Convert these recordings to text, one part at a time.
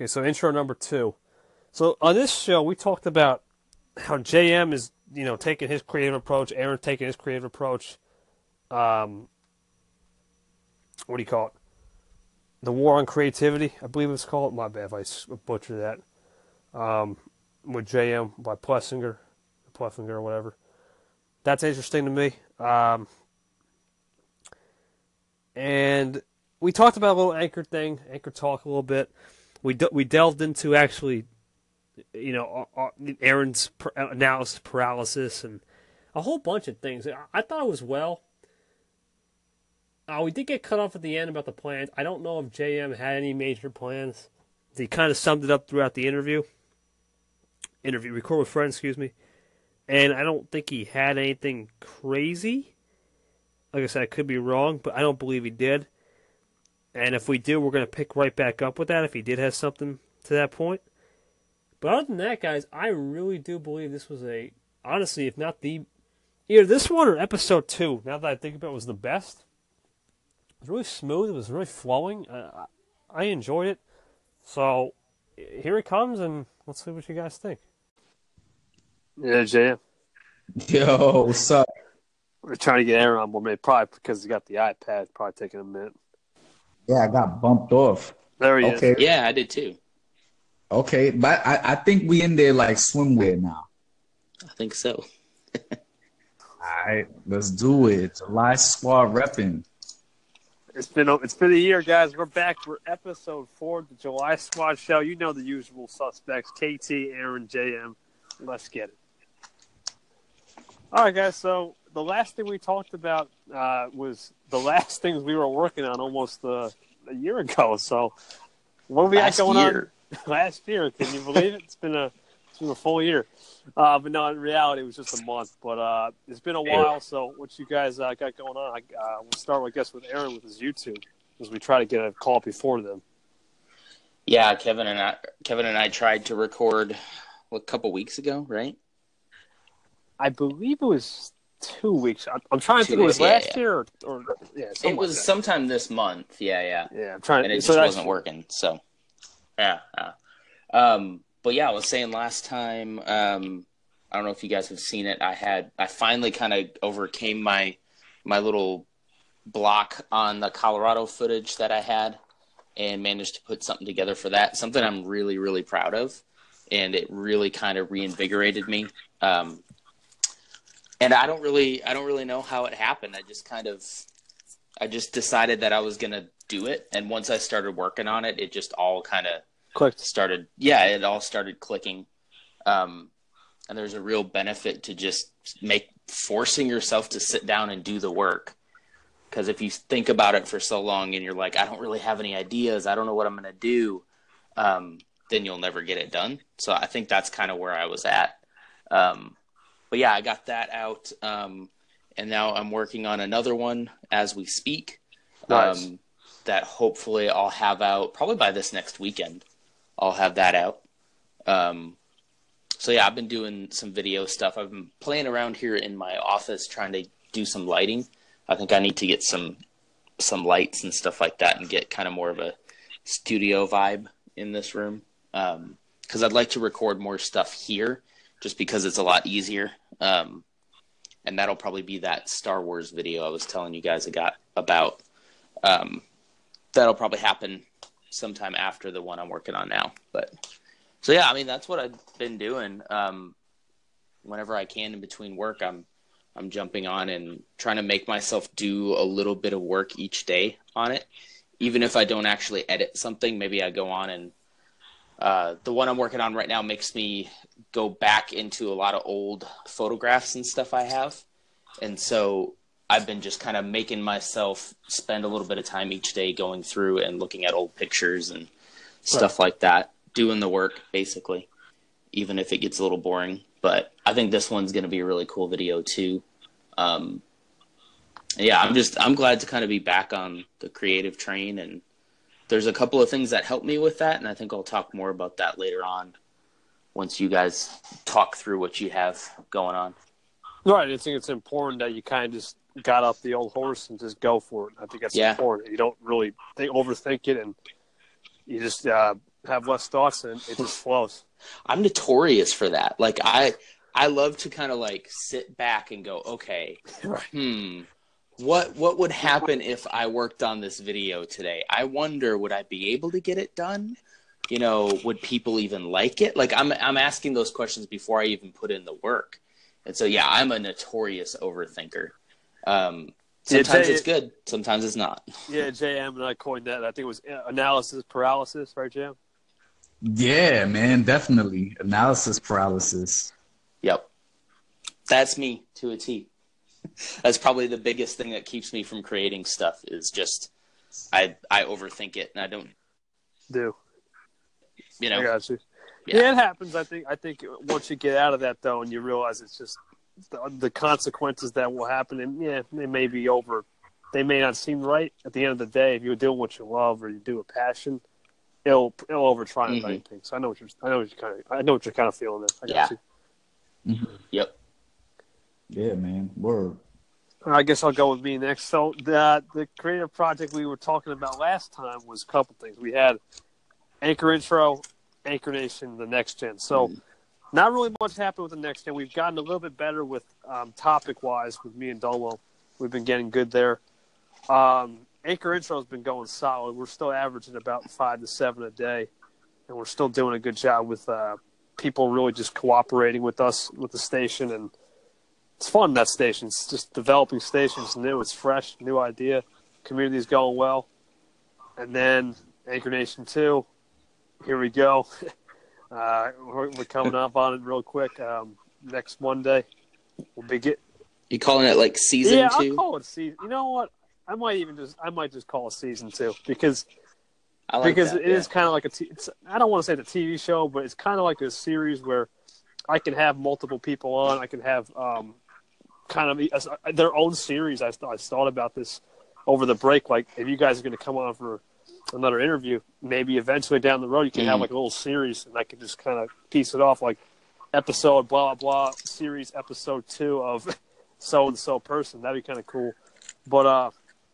Okay, so intro number two. So on this show, we talked about how JM is, you know, taking his creative approach, Aaron taking his creative approach. Um, what do you call it? The War on Creativity, I believe it's called. My bad if I butchered that. Um, with JM by Plessinger, Plessinger or whatever. That's interesting to me. Um, and we talked about a little anchor thing, anchor talk a little bit. We de- we delved into actually, you know, Aaron's analysis paralysis and a whole bunch of things. I, I thought it was well. Uh, we did get cut off at the end about the plans. I don't know if JM had any major plans. He kind of summed it up throughout the interview. Interview, record with friends, excuse me. And I don't think he had anything crazy. Like I said, I could be wrong, but I don't believe he did. And if we do, we're going to pick right back up with that if he did have something to that point. But other than that, guys, I really do believe this was a, honestly, if not the, either this one or episode two, now that I think about it, was the best. It was really smooth. It was really flowing. Uh, I enjoyed it. So here it comes, and let's see what you guys think. Yeah, JM. Yo, what's up? We're trying to get Aaron on board, maybe probably because he got the iPad. Probably taking a minute. Yeah, I got bumped off. There he Okay, is. Yeah, I did too. okay, but I, I think we in there like swimwear now. I think so. All right, let's do it. July Squad repping. It's been a, it's been a year, guys. We're back for episode four of the July Squad show. You know the usual suspects: KT, Aaron, JM. Let's get it. All right, guys. So the last thing we talked about uh, was the last things we were working on almost uh, a year ago. So what we Last got going year. on last year? Can you believe it? It's been a it's been a full year. Uh, but no, in reality, it was just a month. But uh, it's been a while. So what you guys uh, got going on? I, uh, we'll start, I guess, with Aaron with his YouTube as we try to get a call before them. Yeah, Kevin and I Kevin and I tried to record what, a couple weeks ago, right? I believe it was two weeks. I'm, I'm trying to Two think. It was yeah, last yeah. year or, or yeah, it was like sometime this month. Yeah, yeah. Yeah, I'm trying. And it so just wasn't working. So yeah. yeah. Um but yeah, I was saying last time, um, I don't know if you guys have seen it. I had I finally kind of overcame my my little block on the Colorado footage that I had and managed to put something together for that. Something I'm really, really proud of. And it really kind of reinvigorated me. Um, and I don't really I don't really know how it happened. I just kind of I just decided that I was gonna do it. And once I started working on it, it just all kind of clicked. started yeah it all started clicking um and there's a real benefit to just make forcing yourself to sit down and do the work because if you think about it for so long and you're like i don't really have any ideas i don't know what i'm going to do um then you'll never get it done so i think that's kind of where i was at um but yeah i got that out um and now i'm working on another one as we speak Nice. um that hopefully i'll have out probably by this next weekend I'll have that out. Um, so yeah, I've been doing some video stuff. I've been playing around here in my office trying to do some lighting. I think I need to get some some lights and stuff like that and get kind of more of a studio vibe in this room. Um, cause I'd like to record more stuff here just because it's a lot easier. Um, and that'll probably be that Star Wars video I was telling you guys I got about. Um, that'll probably happen sometime after the one I'm working on now. But so yeah, I mean that's what I've been doing. Um, whenever I can in between work, I'm I'm jumping on and trying to make myself do a little bit of work each day on it. Even if I don't actually edit something, maybe I go on and uh, the one I'm working on right now makes me go back into a lot of old photographs and stuff I have. And so I've been just kind of making myself spend a little bit of time each day going through and looking at old pictures and stuff like that, doing the work basically, even if it gets a little boring. But I think this one's going to be a really cool video too. Um, yeah, I'm just I'm glad to kind of be back on the creative train, and there's a couple of things that help me with that, and I think I'll talk more about that later on once you guys talk through what you have going on. Right. I think it's important that you kind of just got off the old horse and just go for it. I think that's Yeah. important. You don't really think, overthink it, and you just uh, have less thoughts and it just flows. I'm notorious for that. Like I I love to kind of like sit back and go, okay, Right. hmm, what what would happen if I worked on this video today? I wonder would I be able to get it done? You know, would people even like it? Like I'm I'm asking those questions before I even put in the work. And so yeah, I'm a notorious overthinker. Um Yeah, sometimes Jay- it's good, sometimes it's not. Yeah, JM and I coined that. I think it was uh, analysis paralysis, right, JM? Yeah, man, definitely analysis paralysis. Yep. That's me to a T. That's probably the biggest thing that keeps me from creating stuff is just I I overthink it and I don't Do you I know got you. Yeah. Yeah. it happens. I think. I think once you get out of that though, and you realize it's just the, the consequences that will happen, and yeah, they may be over. They may not seem right at the end of the day. If you're doing what you love or you do a passion, it'll it'll over triumph Mhm. anything. So I know what you're. I know what you're kind of. I know what you're kind of feeling. There. I got Yeah. you. Yep. Yeah, man. Word. I guess I'll go with me next. So the the creative project we were talking about last time was a couple things. We had Anchor Intro, Anchor Nation, the next gen. So Mhm. not really much happened with the next gen. We've gotten a little bit better with um, topic wise with me and Domo. We've been getting good there. Um, Anchor Intro has been going solid. We're still averaging about five to seven a day, and we're still doing a good job with uh, people really just cooperating with us with the station and it's fun that station. It's just developing stations new. It's fresh, new idea. Community's going well. And then Anchor Nation two, here we go. Uh, we're, we're coming up on it real quick. Um, next Monday, we'll be get. You calling it like season yeah, two? I'll call it season. You know what? I might even just I might just call it season two because I like because that, it is kind of like a. T- it's, I don't want to say the TV show, but it's kind of like a series where I can have multiple people on. I can have um, kind of a, their own series. I, I thought about this over the break. Like, if you guys are going to come on for another interview, maybe eventually down the road you can have Mhm. like a little series, and I can just kind of piece it off like episode blah blah blah series episode two of so and so person. That'd be kind of cool. But uh,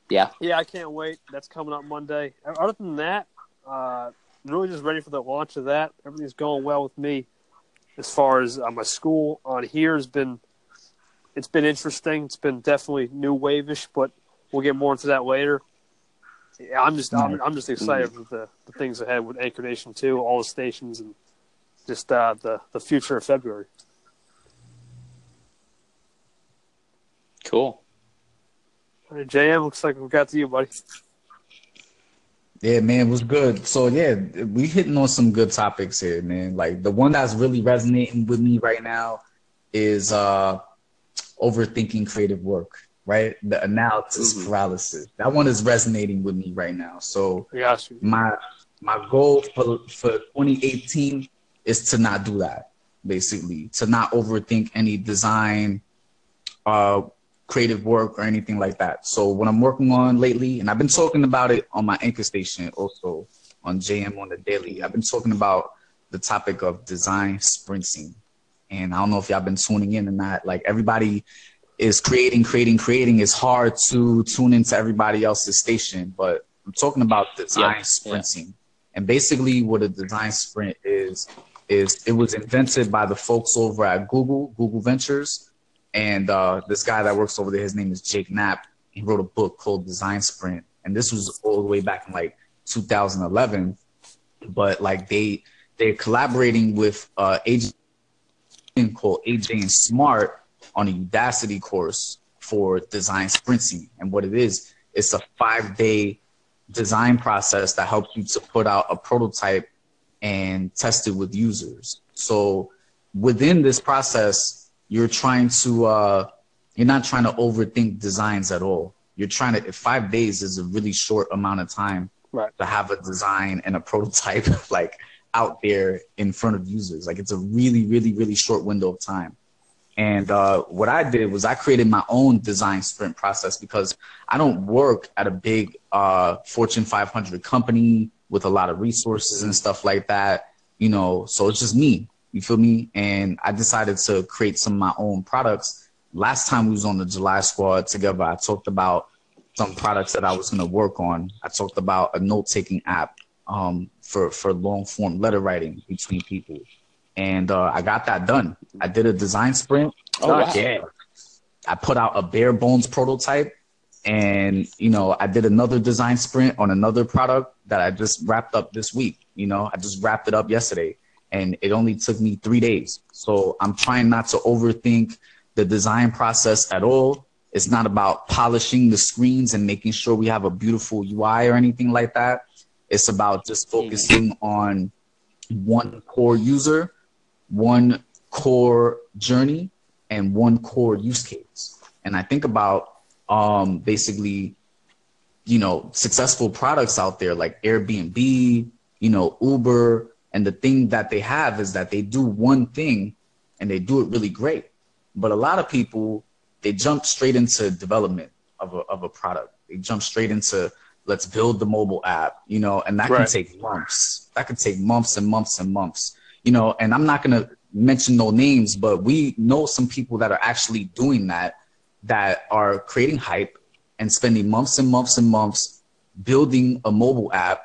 Yeah. yeah, I can't wait. That's coming up Monday. Other than that, uh, really just ready for the launch of that. Everything's going well with me. As far as uh, my school on here has been, it's been interesting. It's been definitely new wave-ish, but we'll get more into that later. Yeah, I'm just I'm, I'm just excited for the, the things ahead with Anchor Nation two, all the stations, and just uh, the the future of February. Cool. All right, JM, looks like we got to you, buddy. Yeah, man, it was good. So yeah, we hitting on some good topics here, man. Like the one that's really resonating with me right now is uh overthinking creative work, right? The analysis Mhm. paralysis. That one is resonating with me right now. So my my goal for for 2018 is to not do that basically to not overthink any design uh creative work or anything like that so what i'm working on lately and i've been talking about it on my anchor station also on jm on the daily i've been talking about the topic of design sprinting and i don't know if y'all been tuning in or not. Like everybody is creating creating creating. It's hard to tune into everybody else's station. But i'm talking about design Yeah, sprinting. And basically what a design sprint is is it was invented by the folks over at google google ventures. And uh, this guy that works over there his name is jake knapp. He wrote a book called design sprint. And this was all the way back in like 2011 but like they they're collaborating with uh agent called aj and smart on a udacity course for design sprinting and what it is it's a five day design process that helps you to put out a prototype and test it with users. So within this process, you're trying to uh, you're not trying to overthink designs at all. You're trying to five days is a really short amount of time Right. to have a design and a prototype like out there in front of users. Like it's a really, really, really short window of time. And uh, what I did was I created my own design sprint process because I don't work at a big uh, Fortune 500 company with a lot of resources and stuff like that, you know. So it's just me, you feel me? And I decided to create some of my own products. Last time we was on the July Squad together, I talked about some products that I was going to work on. I talked about a note-taking app um, for for long form letter writing between people, and uh, I got that done. I did a design sprint. Oh, wow. yeah. I put out a bare bones prototype, and you know I did another design sprint on another product that I just wrapped up this week. You know, I just wrapped it up yesterday, and it only took me three days. So I'm trying not to overthink the design process at all. It's not about polishing the screens and making sure we have a beautiful UI or anything like that. It's about just focusing on one core user, one core journey, and one core use case. And I think about um, basically, you know, successful products out there like Airbnb, you know, Uber, and the thing that they have is that they do one thing and they do it really great. But a lot of people, they jump straight into development of a, of a product. They jump straight into let's build the mobile app, you know, and that Right. can take months. That could take months and months and months, you know, and I'm not going to mention no names, but we know some people that are actually doing that, that are creating hype and spending months and months and months building a mobile app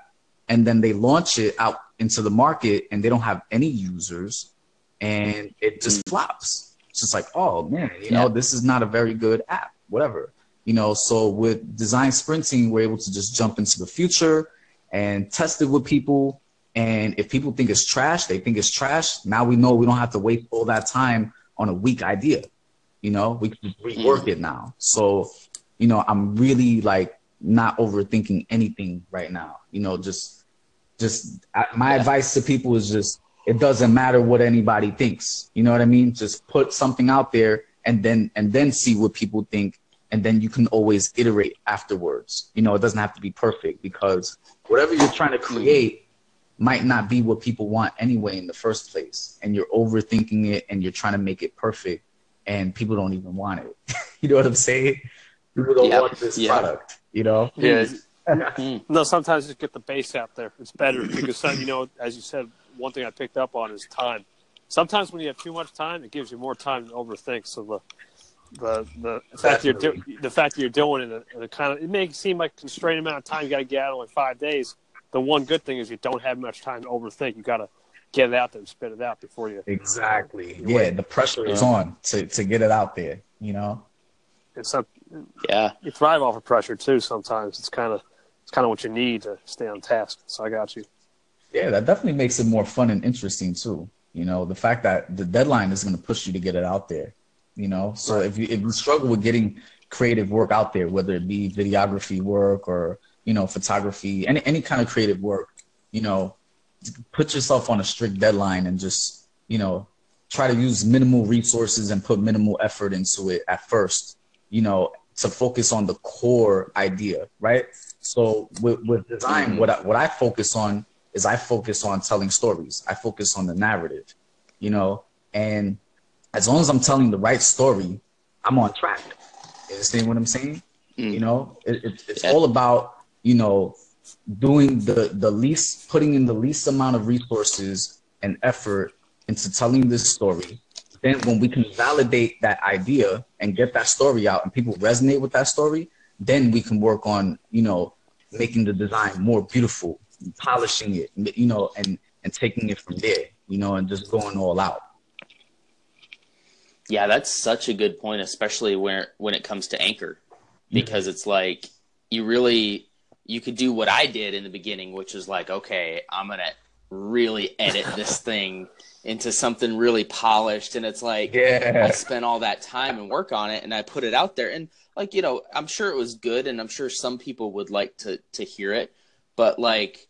and then they launch it out into the market and they don't have any users and it just mm. flops. It's just like, oh man, you know, this is not a very good app, whatever. You know, so with design sprinting, we're able to just jump into the future and test it with people. And if people think it's trash, they think it's trash. Now we know we don't have to wait all that time on a weak idea. You know, we can mm-hmm. rework it now. So, you know, I'm really like not overthinking anything right now. You know, just just I, my advice to people is just it doesn't matter what anybody thinks. You know what I mean? Just put something out there and then and then see what people think and then you can always iterate afterwards. You know, it doesn't have to be perfect because whatever you're trying to create might not be what people want anyway in the first place and you're overthinking it and you're trying to make it perfect and people don't even want it. you know what I'm saying? People don't Yep. want this Yeah. product, you know? Yeah. Mm. No, sometimes just get the base out there. It's better because some, you know, as you said, one thing I picked up on is time. Sometimes when you have too much time, it gives you more time to overthink. So the the the fact that you're do, the fact that you're doing it the, a, kind of it may seem like a constrained amount of time you got to get out in like five days. The one good thing is you don't have much time to overthink. You got to get it out there and spit it out before you. Exactly. Yeah, the pressure is on to, to get it out there, you know? It's some, Yeah. you thrive off of pressure too. Sometimes it's kind of it's kind of what you need to stay on task. So I got you. Yeah, that definitely makes it more fun and interesting too. You know, the fact that the deadline is going to push you to get it out there. You know, so Right. if you if you struggle with getting creative work out there, whether it be videography work or you know photography, any any kind of creative work, you know, put yourself on a strict deadline and just you know try to use minimal resources and put minimal effort into it at first. You know, to focus on the core idea, right? So with with design, Mhm. what I, what I focus on is I focus on telling stories. I focus on the narrative, you know, and as long as I'm telling the right story, I'm on track. You understand what I'm saying? Mm. You know, it, it, it's Yeah. all about you know doing the the least, putting in the least amount of resources and effort into telling this story. Then when we can validate that idea and get that story out, and people resonate with that story, then we can work on you know making the design more beautiful, polishing it, you know, and and taking it from there, you know, and just going all out. Yeah, that's such a good point, especially when when it comes to Anchor, mm-hmm. because it's like you really you could do what I did in the beginning, which is like, okay, I'm gonna really edit this thing into something really polished, and it's like yeah. I spent all that time and work on it, and I put it out there, and like you know, I'm sure it was good, and I'm sure some people would like to to hear it, but like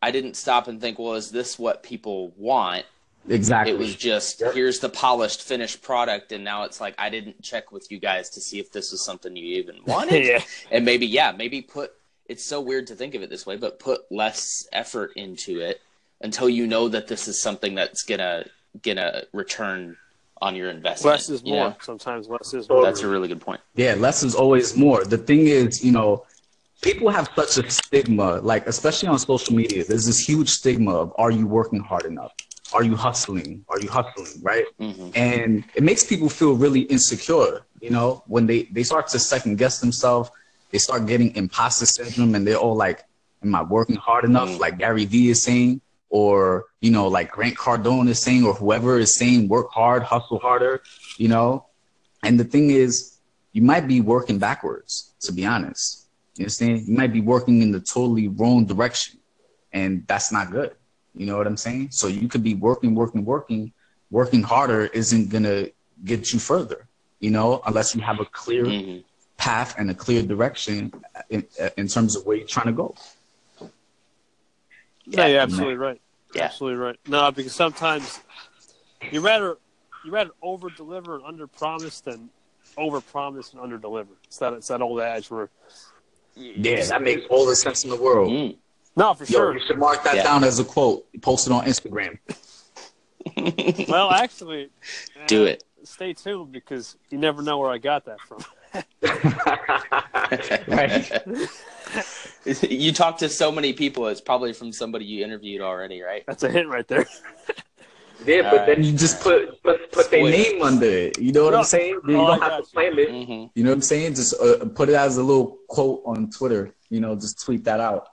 I didn't stop and think, well, is this what people want? Exactly. It was just Yep. here's the polished finished product, and now it's like I didn't check with you guys to see if this was something you even wanted, yeah. and maybe yeah, maybe put. It's so weird to think of it this way, but put less effort into it until you know that this is something that's gonna gonna return on your investment. Less is more. know? Sometimes less is more. That's a really good point. Yeah, less is always more. The thing is, you know, people have such a stigma, like especially on social media. There's this huge stigma of are you working hard enough? Are you hustling? Are you hustling? Right? hmm and it makes people feel really insecure you know when they they start to second guess themselves they start getting imposter syndrome and they're all like Am I working hard enough, Mm. like Gary Vee is saying, or you know, like Grant Cardone is saying, or whoever is saying, work hard, hustle harder, you know? And the thing is, you might be working backwards, to be honest. You understand? You might be working in the totally wrong direction, and that's not good. You know what I'm saying? So you could be working, working, working. Working harder isn't gonna get you further, you know, unless you have a clear Mhm. path and a clear direction in, in terms of where you're trying to go. Yeah, you're absolutely right. Yeah. Absolutely right. No, because sometimes you rather you rather over deliver and under promise than over promise and under deliver. It's that it's that old adage where Yeah, that makes all the sense in the world. Mm. No for Yo, sure. you should mark that Yeah. down as a quote. Post it on Instagram. Well, actually, Do it. Stay tuned because you never know where I got that from. right? you talk to so many people. It's probably from somebody you interviewed already, right? That's a hint right there. Yeah, but All then you just put put, put their name under it. You know what No. I'm saying? You Oh, I don't have you. to claim it. hmm You know what I'm saying? Just uh, put it as a little quote on Twitter. You know, just tweet that out.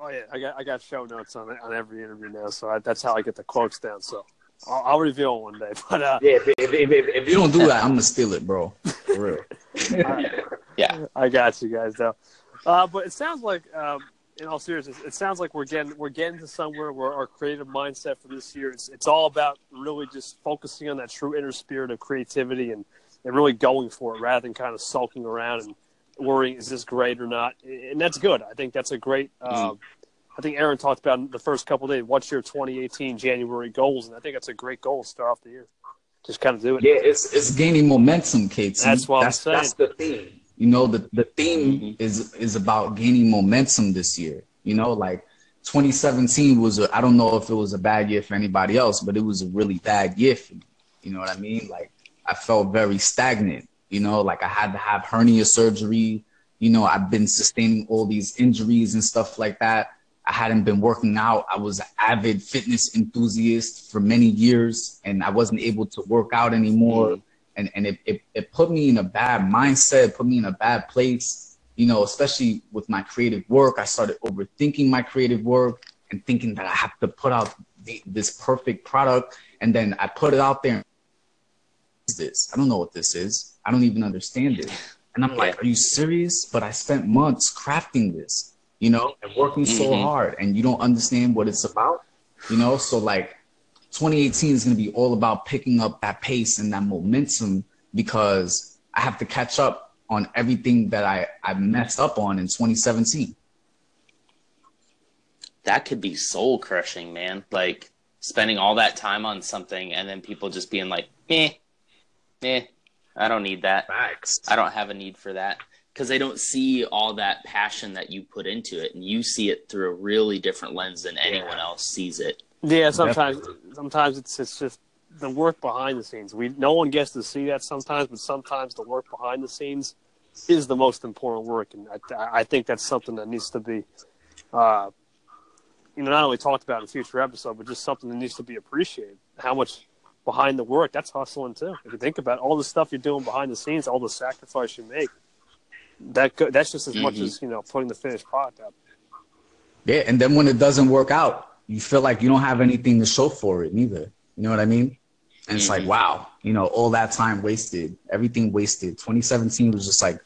Oh yeah, I got I got show notes on on every interview now, so I, that's how I get the quotes down. So I'll, I'll reveal one day. But uh, Yeah, if, if, if, if, if you don't do that, I'm gonna steal it, bro. For real. Yeah. I got you guys though. Uh, but it sounds like, um, in all seriousness, it sounds like we're getting we're getting to somewhere where our creative mindset for this year it's it's all about really just focusing on that true inner spirit of creativity and and really going for it rather than kind of sulking around and worrying is this great or not. And that's good. I think that's a great. Uh, I think Aaron talked about the first couple of days. What's your 2018 January goals? And I think that's a great goal to start off the year. Just kind of do it. Yeah, it's it's gaining momentum, Kate. That's what I'm that's, That's the theme. You know, the the theme Mhm. is is about gaining momentum this year. You know, like 2017 was a I don't know if it was a bad year for anybody else, but it was a really bad year for me. You know what I mean? Like I felt very stagnant. You know, like I had to have hernia surgery. You know, I've been sustaining all these injuries and stuff like that. I hadn't been working out. I was an avid fitness enthusiast for many years, and I wasn't able to work out anymore. Mhm. And and it, it, it put me in a bad mindset, put me in a bad place, you know, especially with my creative work. I started overthinking my creative work and thinking that I have to put out the, this perfect product. And then I put it out there. What is this? I don't know what this is. I don't even understand it. And I'm like, are you serious? But I spent months crafting this, you know, and working so Mhm. hard, and you don't understand what it's about, you know? So, like, 2018 is going to be all about picking up that pace and that momentum because I have to catch up on everything that I, I messed up on in 2017. That could be soul crushing, man. Like spending all that time on something and then people just being like, "Eh, eh, I don't need that. Facts. I don't have a need for that." Because they don't see all that passion that you put into it, and you see it through a really different lens than anyone else sees it. Yeah, sometimes sometimes it's it's just the work behind the scenes. We no one gets to see that sometimes, but sometimes the work behind the scenes is the most important work, and I, I think that's something that needs to be, uh, you know, not only talked about in a future episode, but just something that needs to be appreciated. How much behind the work that's hustling too. If you think about all the stuff you're doing behind the scenes, all the sacrifice you make, that go, that's just as much Mhm. as you know putting the finished product out. Yeah, and then when it doesn't work out, you feel like you don't have anything to show for it neither. You know what I mean? And it's like, Mhm. wow, you know, all that time wasted, everything wasted. 2017 was just like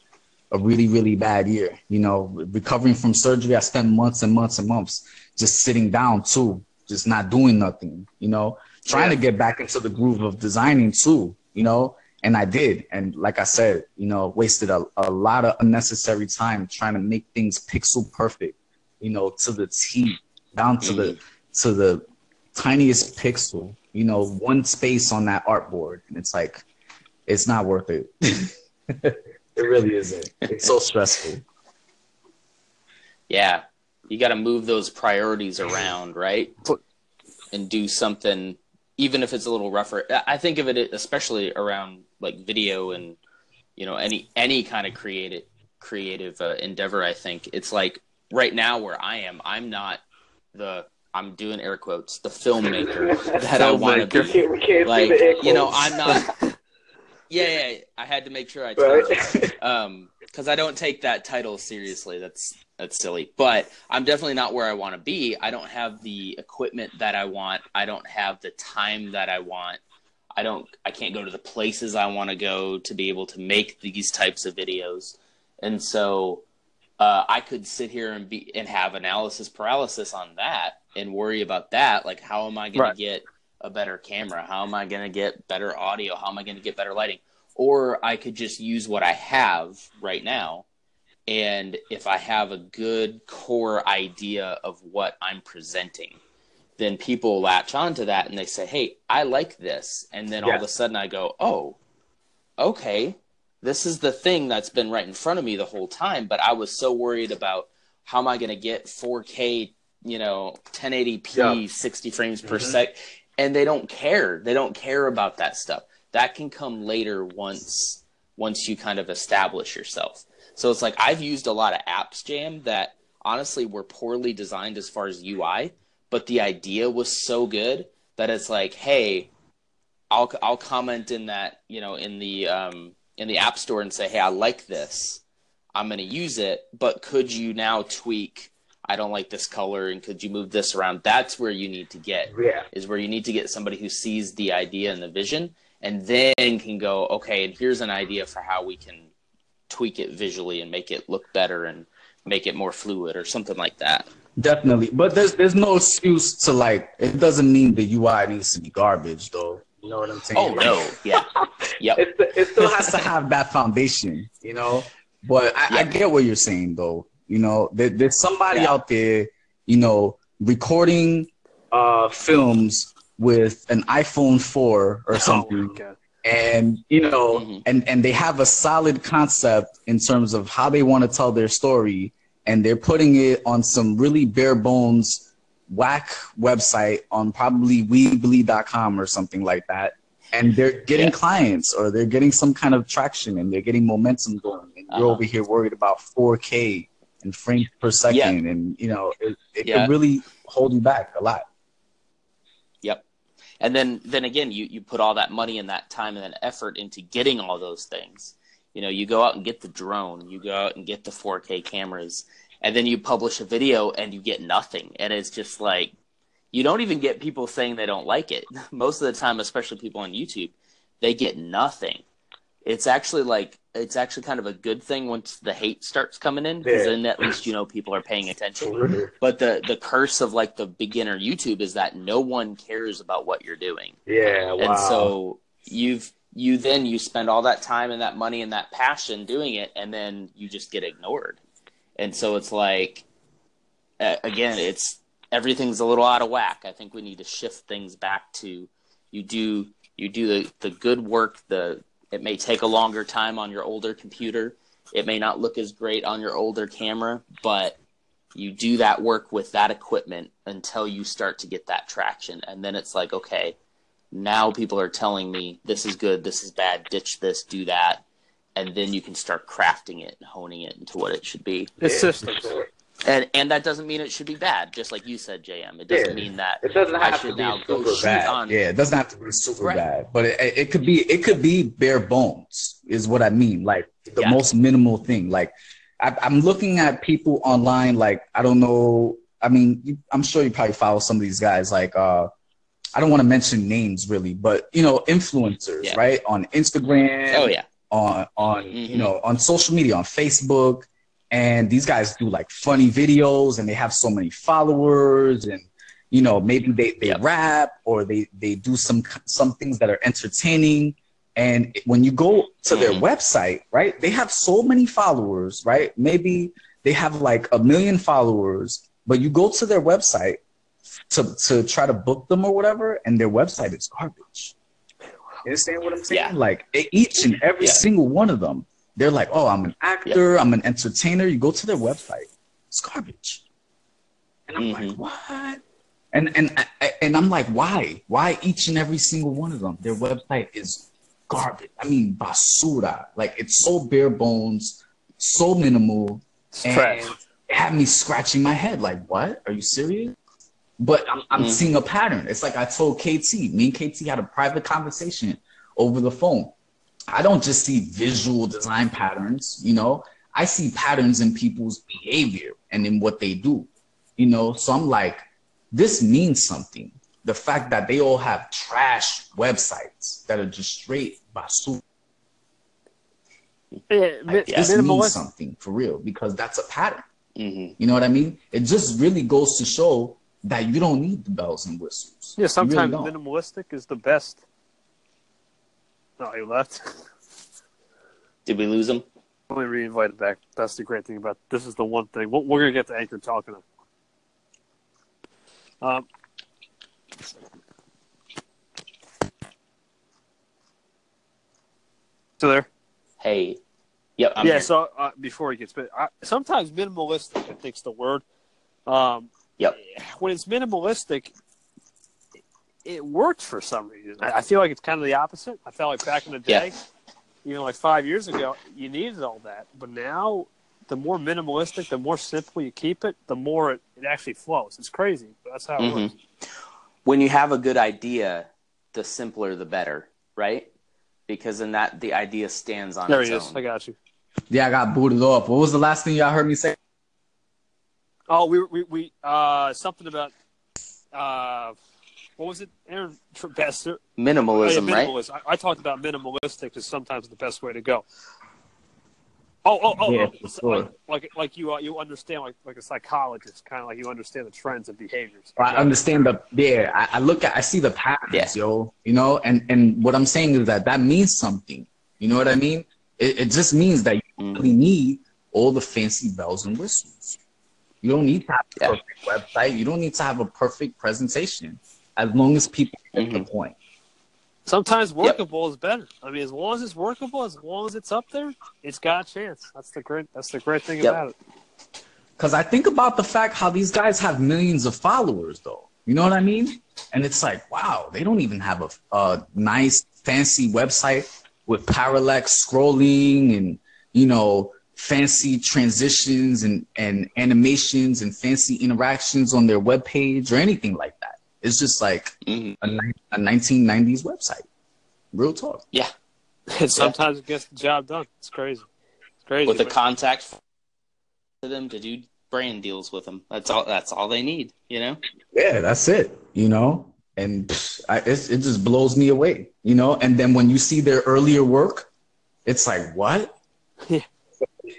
a really, really bad year. You know, recovering from surgery, I spent months and months and months just sitting down too, just not doing nothing, you know, trying to get back into the groove of designing too, you know, and I did. And like I said, you know, wasted a, a lot of unnecessary time trying to make things pixel perfect, you know, to the T, down to the mm-hmm. to the tiniest pixel, you know, one space on that artboard. And it's like, it's not worth it. it really isn't. It's so stressful. Yeah, you got to move those priorities around, right? And do something, even if it's a little rougher. I- I think of it especially around like video and you know any any kind of creative creative uh, endeavor. I think it's like right now where I am, I'm not the I'm doing air quotes the filmmaker that I want to be. We can't like see the air you know i'm not yeah, yeah. I had to make sure I told you. Um, because I don't take that title seriously. That's that's silly. But I'm definitely not where I want to be. I don't have the equipment that I want. I don't have the time that I want. I don't. I can't go to the places I want to go to be able to make these types of videos. And so uh, I could sit here and be and have analysis paralysis on that and worry about that. Like, how am I going Right. to get a better camera? How am I going to get better audio? How am I going to get better lighting? Or I could just use what I have right now. And if I have a good core idea of what I'm presenting, then people latch onto that and they say, Hey, I like this. And then all of a sudden I go, Oh, okay, this is the thing that's been right in front of me the whole time. But I was so worried about how am I going to get 4K, you know, 1080p, Yeah. 60 frames per Mhm. sec. And they don't care. They don't care about that stuff. That can come later once once you kind of establish yourself. So it's like I've used a lot of apps, Jam, that honestly were poorly designed as far as UI, but the idea was so good that it's like, hey, I'll I'll comment in that you know in the um, in the app store and say, hey, I like this. I'm going to use it, but could you now tweak? I don't like this color, and could you move this around? That's where you need to get Yeah. is where you need to get somebody who sees the idea and the vision, and then can go, okay, and here's an idea for how we can tweak it visually and make it look better and make it more fluid or something like that. Definitely, but there's there's no excuse to like. It doesn't mean the UI needs to be garbage, though. You know what I'm saying? Oh no, yeah, yep, it, it still has to have that foundation, you know. But I, I get what you're saying, though. You know, there, there's somebody Yeah. out there, you know, recording uh, films with an iPhone 4 or something, Oh and you know, Mhm. and and they have a solid concept in terms of how they want to tell their story, and they're putting it on some really bare bones whack website on probably weebly.com or something like that and they're getting Yeah. clients or they're getting some kind of traction and they're getting momentum going and you're Uh-huh. over here worried about 4k and frames per second and you know it, it Yeah. can really hold you back a lot yep. And then then again, you you put all that money and that time and that effort into getting all those things. You know, you go out and get the drone, you go out and get the 4K cameras, and then you publish a video and you get nothing, and it's just like you don't even get people saying they don't like it. Most of the time, especially people on YouTube, they get nothing. It's actually like it's actually kind of a good thing once the hate starts coming in because Yeah. then at least you know people are paying attention. But the the curse of like the beginner YouTube is that no one cares about what you're doing. yeah And so you've you then you spend all that time and that money and that passion doing it and then you just get ignored. And so it's like again, it's everything's a little out of whack. I think we need to shift things back to you do you do the the good work, the it may take a longer time on your older computer. It may not look as great on your older camera, but you do that work with that equipment until you start to get that traction and then it's like okay now people are telling me this is good this is bad ditch this do that and then you can start crafting it and honing it into what it should be It's systems. And and that doesn't mean it should be bad just like you said jm it doesn't Yeah. mean that it doesn't I have should to be super bad. on- yeah, it doesn't have to be super Right. bad, but it, it could be it could be bare bones is what I mean. Like the Yeah. most minimal thing. Like I, I'm looking at people online. Like I don't know. I mean, you, I'm sure you probably follow some of these guys. Like uh, I don't want to mention names really, but you know, influencers, Yeah. right? On Instagram, oh yeah on on you Mhm. know on social media on facebook and these guys do like funny videos and they have so many followers and you know maybe they, they Yep. rap or they they do some some things that are entertaining and when you go to their Mhm. website right they have so many followers right maybe they have like a million followers but you go to their website to to try to book them or whatever and their website is garbage you understand what I'm saying? Yeah. Like each and every Yeah. single one of them, they're like, "Oh, I'm an actor. I'm an entertainer." You go to their website, it's garbage, and I'm like, Mhm. "What?" And and and I'm like, "Why? Why each and every single one of them? Their website is garbage. I mean, basura. Like it's so bare bones, so minimal, It's and trash. it had me scratching my head. Like, what? Are you serious? But I'm, I'm Mhm. seeing a pattern. It's like I told KT. Me and KT had a private conversation over the phone, I don't just see visual design patterns, you know, I see patterns in people's behavior and in what they do, you know. So I'm like, this means something. The fact that they all have trash websites that are just straight basura. Yeah, Like, this means something for real because that's a pattern. hmm You know what I mean? It just really goes to show that you don't need the bells and whistles. Yeah, sometimes really minimalistic is the best. Oh, he left. Did we lose him? Let me re-invite him back. That's the great thing about this. Is the one thing we're, we're gonna get to Anchor talking. Um, so there. Hey. Yep. I'm yeah. here. So uh, before he gets, but I, sometimes minimalistic, I think's the word. Um, Yep. When it's minimalistic, it, it works for some reason. I, I feel like it's kind of the opposite. I felt like back in the Yeah. day, you know, like five years ago, you needed all that, but now. The more minimalistic, the more simple you keep it, the more it, it actually flows. It's crazy, but that's how it Mhm. works. when you have a good idea, the simpler the better, right? Because then that the idea stands on There its he is. own. I got you. Yeah, I got booted off. What was the last thing y'all heard me say? Oh, we we we uh something about uh what was it, Aaron? For best oh, Minimalism, right? minimalist. I, I talked about minimalistic is sometimes the best way to go. Oh, oh, oh, Yeah, oh, sure. like, like like you uh, you understand like like a psychologist, kind of like you understand the trends and behaviors. I understand the yeah. I, I look at I see the patterns, Yeah. yo. You know, and and what I'm saying is that that means something. You know what I mean? It, it just means that you Mhm. really need all the fancy bells and whistles. You don't need to have a Yeah. perfect website. You don't need to have a perfect presentation. As long as people get the Mhm. point. Sometimes workable is better. I mean, as long as it's workable, as long as it's up there, it's got a chance. That's the great. That's the great thing Yep. about it. Because I think about the fact how these guys have millions of followers, though. You know what I mean? And it's like, wow, they don't even have a, a nice, fancy website with parallax scrolling and, you know, fancy transitions and, and animations and fancy interactions on their webpage or anything like that. It's just like Mhm. a, a 1990s website. Real talk. Yeah. And sometimes it gets the job done. It's crazy. It's crazy. With the but- contact for them to do brand deals with them. That's all. That's all they need. You know. Yeah, that's it. You know, and pff, I, it's, it just blows me away. You know, and then when you see their earlier work, it's like, what? Yeah.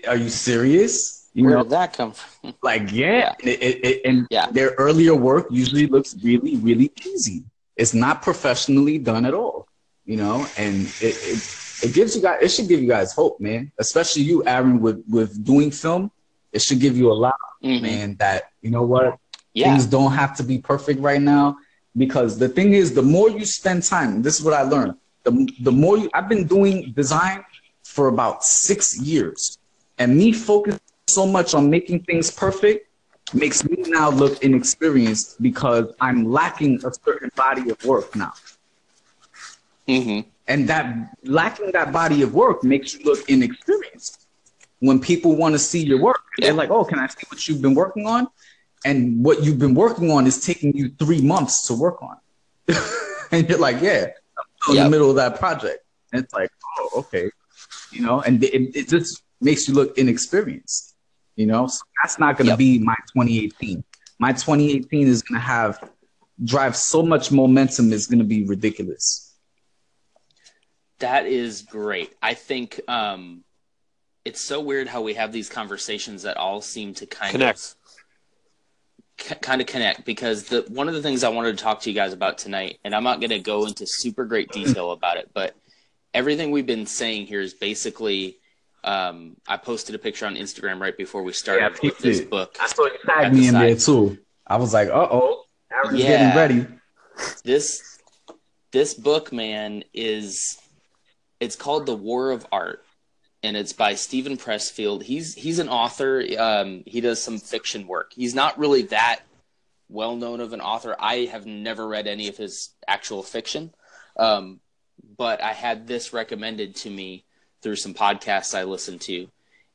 Are you serious? You Where know, did that come from? like yeah, It, it, it, and Yeah. their earlier work usually looks really, really easy. It's not professionally done at all. You know, and it, it it gives you guys it should give you guys hope, man. Especially you, Aaron, with with doing film. It should give you a lot, Mhm. man. That you know what Yeah. things don't have to be perfect right now because the thing is the more you spend time this is what i learned the, the more you i've been doing design for about six years and me focusing so much on making things perfect makes me now look inexperienced because i'm lacking a certain body of work now. Hmm and that lacking that body of work makes you look inexperienced. When people want to see your work Yeah. they're like oh can i see what you've been working on? And what you've been working on is taking you three months to work on. And you're like yeah i'm still in the middle of that project. And it's like oh okay. You know and it, it just makes you look inexperienced you know so that's not going to Yep. be my 2018 my 2018 is going to have drive so much momentum is going to be ridiculous That is great. I think um, it's so weird how we have these conversations that all seem to kind Connect. of c- kind of connect because the one of the things I wanted to talk to you guys about tonight, and I'm not going to go into super great detail about it, but everything we've been saying here is basically. Um, I posted a picture on Instagram right before we started Yeah, with this book. I saw you me in there too. I was like, uh oh, Aaron's Yeah. getting ready. this this book man is it's called the war of art and it's by steven pressfield he's he's an author um, he does some fiction work he's not really that well known of an author i have never read any of his actual fiction um, but i had this recommended to me through some podcasts i listen to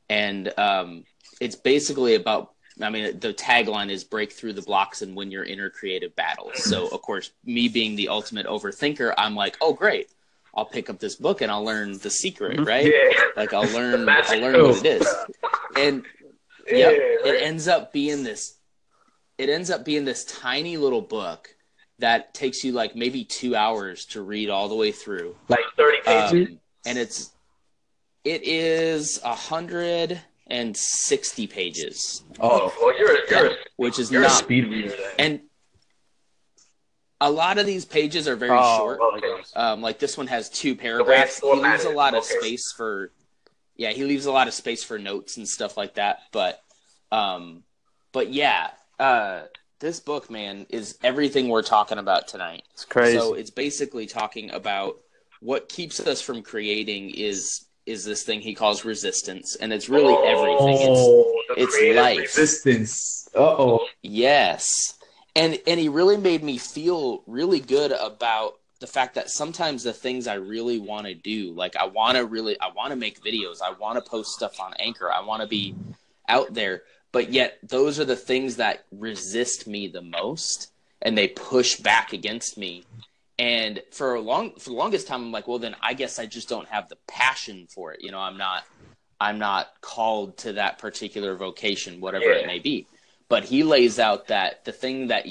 and um, it's basically about I mean, the tagline is break through the blocks and win your inner creative battles. So, of course, me being the ultimate overthinker, I'm like, oh, great. I'll pick up this book and I'll learn the secret, Mhm. right? Yeah. Like I'll learn, I'll learn what it is. And Yeah, yep, right. it ends up being this it ends up being this tiny little book that takes you like maybe two hours to read all the way through. Like 30 pages. Um, and it's it is a hundred and sixty pages, oh, well, you're, you're, which is you're a not speed reader and a lot of these pages are very Oh, short. Okay. Um, like this one has two paragraphs. He leaves a lot of okay. space for, yeah, he leaves a lot of space for notes and stuff like that. But, um, but yeah, uh, this book, man, is everything we're talking about tonight. It's crazy. So it's basically talking about what keeps us from creating is is this thing he calls resistance, and it's really everything. It's Oh, it's life. resistance. Uh oh. Yes. And and he really made me feel really good about the fact that sometimes the things I really want to do, like I want to really I want to make videos, I want to post stuff on Anchor, I want to be out there, but yet those are the things that resist me the most and they push back against me. And for a long for the longest time I'm like, well then I guess I just don't have the passion for it. You know, I'm not I'm not called to that particular vocation, whatever it may be. But he lays out that the thing that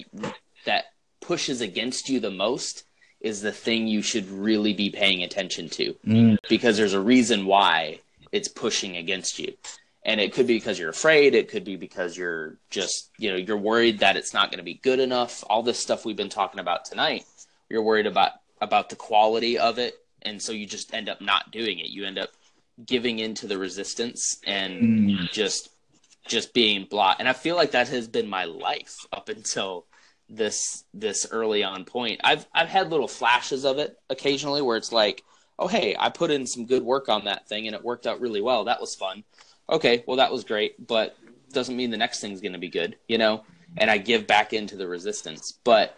that pushes against you the most is the thing you should really be paying attention to. Mm. because there's a reason why it's pushing against you. And it could be because you're afraid. It could be because you're just you know you're worried that it's not going to be good enough. All this stuff we've been talking about tonight you're worried about about the quality of it. And so you just end up not doing it. You end up giving into the resistance and Mm. just just being blah. And i feel like that has been my life up until this this early on point. I've i've had little flashes of it occasionally where it's like oh hey i put in some good work on that thing and it worked out really well. That was fun. Okay well that was great but doesn't mean the next thing's going to be good you know? And i give back into the resistance. But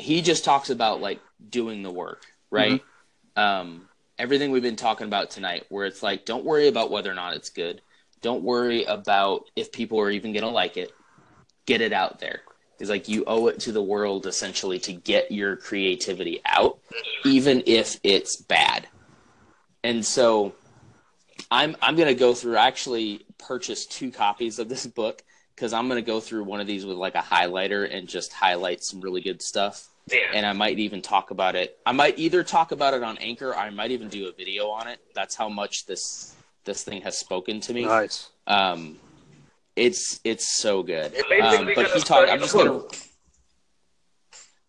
he just talks about like doing the work right? Um everything we've been talking about tonight where it's like don't worry about whether or not it's good. Don't worry about if people are even going to like it. Get it out there. It's like you owe it to the world essentially to get your creativity out even if it's bad. And so i'm i'm going to go through I actually purchased two copies of this book because i'm going to go through one of these with like a highlighter and just highlight some really good stuff Yeah. and I might even talk about it. I might either talk about it on Anchor, or I might even do a video on it. That's how much this this thing has spoken to me. nice. Um, it's it's so good. You're Um, but he talked. I'm just gonna.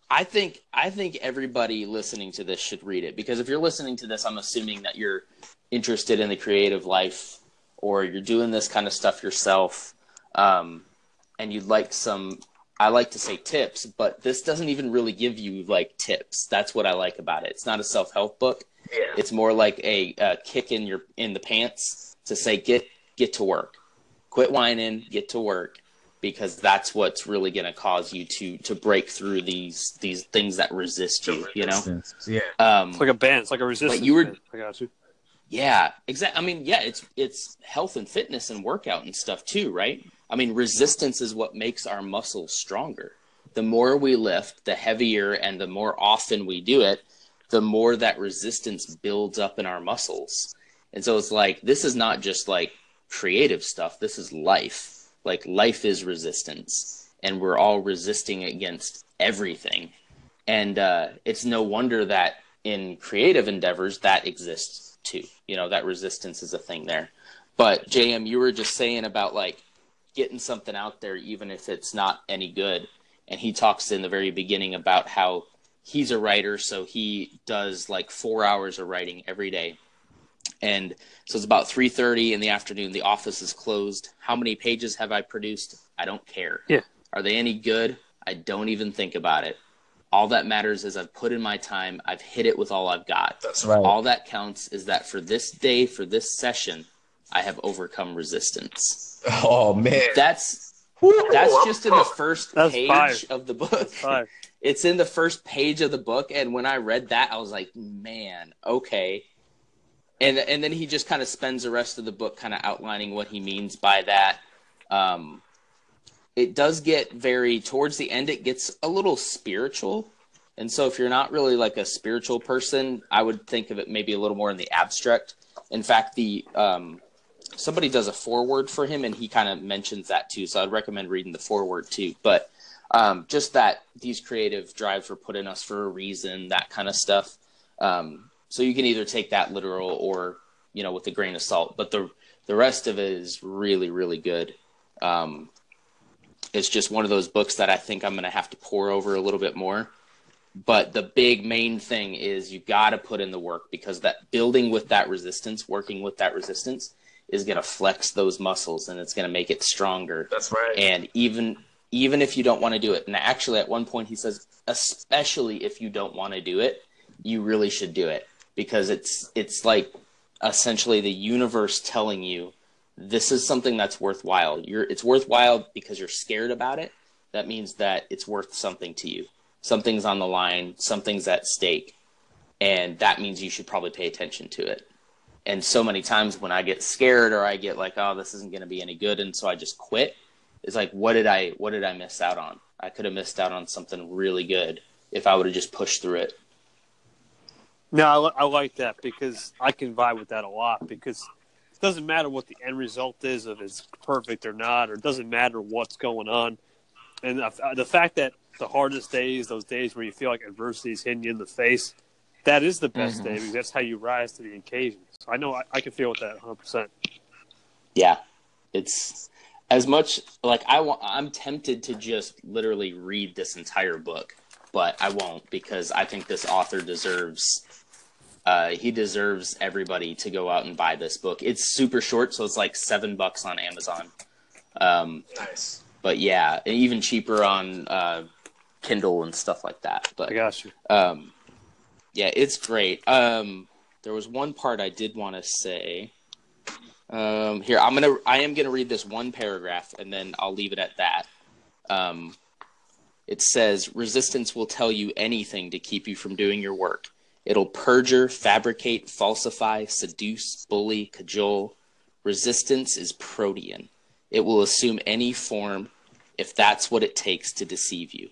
I think I think everybody listening to this should read it because if you're listening to this, I'm assuming that you're interested in the creative life or you're doing this kind of stuff yourself, um, and you'd like some. I like to say tips, but this doesn't even really give you like tips. That's what I like about it. It's not a self help book. Yeah. It's more like a, a kick in your in the pants to say get get to work, quit whining, get to work, because that's what's really going to cause you to to break through these these things that resist you. You know, Yeah. um, It's like a band. It's like a resistance. you were- band. I got you. yeah, exactly. I mean, yeah, it's it's health and fitness and workout and stuff too, right? I mean, resistance is what makes our muscles stronger. The more we lift, the heavier and the more often we do it, the more that resistance builds up in our muscles. And so it's like this is not just like creative stuff, this is life. Like life is resistance and we're all resisting against everything. And uh, it's no wonder that in creative endeavors that exists too. You know, that resistance is a thing there. But JM, you were just saying about like getting something out there, even if it's not any good. And he talks in the very beginning about how he's a writer, so he does like four hours of writing every day. And so it's about three thirty in the afternoon. The office is closed. How many pages have I produced? I don't care. Yeah. Are they any good? I don't even think about it. All that matters is I've put in my time. I've hit it with all I've got. That's right. All that counts is that for this day, for this session, I have overcome resistance. Oh man. That's that's just in the first That's page fire. of the book. It's in the first page of the book, and when I read that, I was like, man, okay. And and then he just kind of spends the rest of the book kind of outlining what he means by that. Um, it does get very towards the end. It gets a little spiritual And so if you're not really like a spiritual person, I would think of it maybe a little more in the abstract. In fact, the um, somebody does a foreword for him and he kind of mentions that too. So I'd recommend reading the foreword too. But um, just that these creative drives were put in us for a reason, that kind of stuff. Um, so you can either take that literal or you know with a grain of salt. But the the rest of it is really really good. Um, it's just one of those books that I think I'm going to have to pore over a little bit more. But the big main thing is you got to put in the work because that building with that resistance, working with that resistance, is going to flex those muscles and it's going to make it stronger. That's right. And even even if you don't want to do it, and actually at one point he says, especially if you don't want to do it, you really should do it because it's it's like essentially the universe telling you this is something that's worthwhile. You're it's worthwhile because you're scared about it. That means that it's worth something to you. Something's on the line, something's at stake, and that means you should probably pay attention to it. And so many times when I get scared or I get like, oh, this isn't going to be any good, and so I just quit. It's like, what did I what did I miss out on? I could have missed out on something really good if I would have just pushed through it. No, I, li- I like that because I can vibe with that a lot because it doesn't matter what the end result is, if it's perfect or not, or it doesn't matter what's going on. And the, the fact that the hardest days, those days where you feel like adversity is hitting you in the face, that is the best Mhm. day because that's how you rise to the occasion. So I know I, I can feel with that 100%. Yeah, it's as much like I want. I'm tempted to just literally read this entire book, but I won't because I think this author deserves. Uh, he deserves everybody to go out and buy this book. It's super short, so it's like seven bucks on Amazon. Um, Nice. but yeah, even cheaper on uh, Kindle and stuff like that. But I got you. um, yeah, it's great. Um, there was one part I did want to say. Um, here, I'm gonna, I am gonna read this one paragraph, and then I'll leave it at that. Um, it says, "Resistance will tell you anything to keep you from doing your work. It'll perjure, fabricate, falsify, seduce, bully, cajole. Resistance is protean. It will assume any form if that's what it takes to deceive you.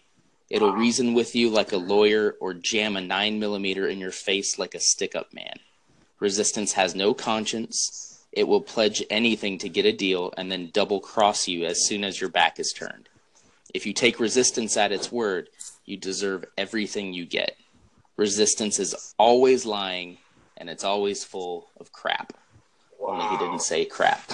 It'll reason with you like a lawyer or jam a nine millimeter in your face like a stick up man. Resistance has no conscience. It will pledge anything to get a deal and then double cross you as soon as your back is turned. If you take resistance at its word, you deserve everything you get. Resistance is always lying and it's always full of crap. Only he didn't say crap.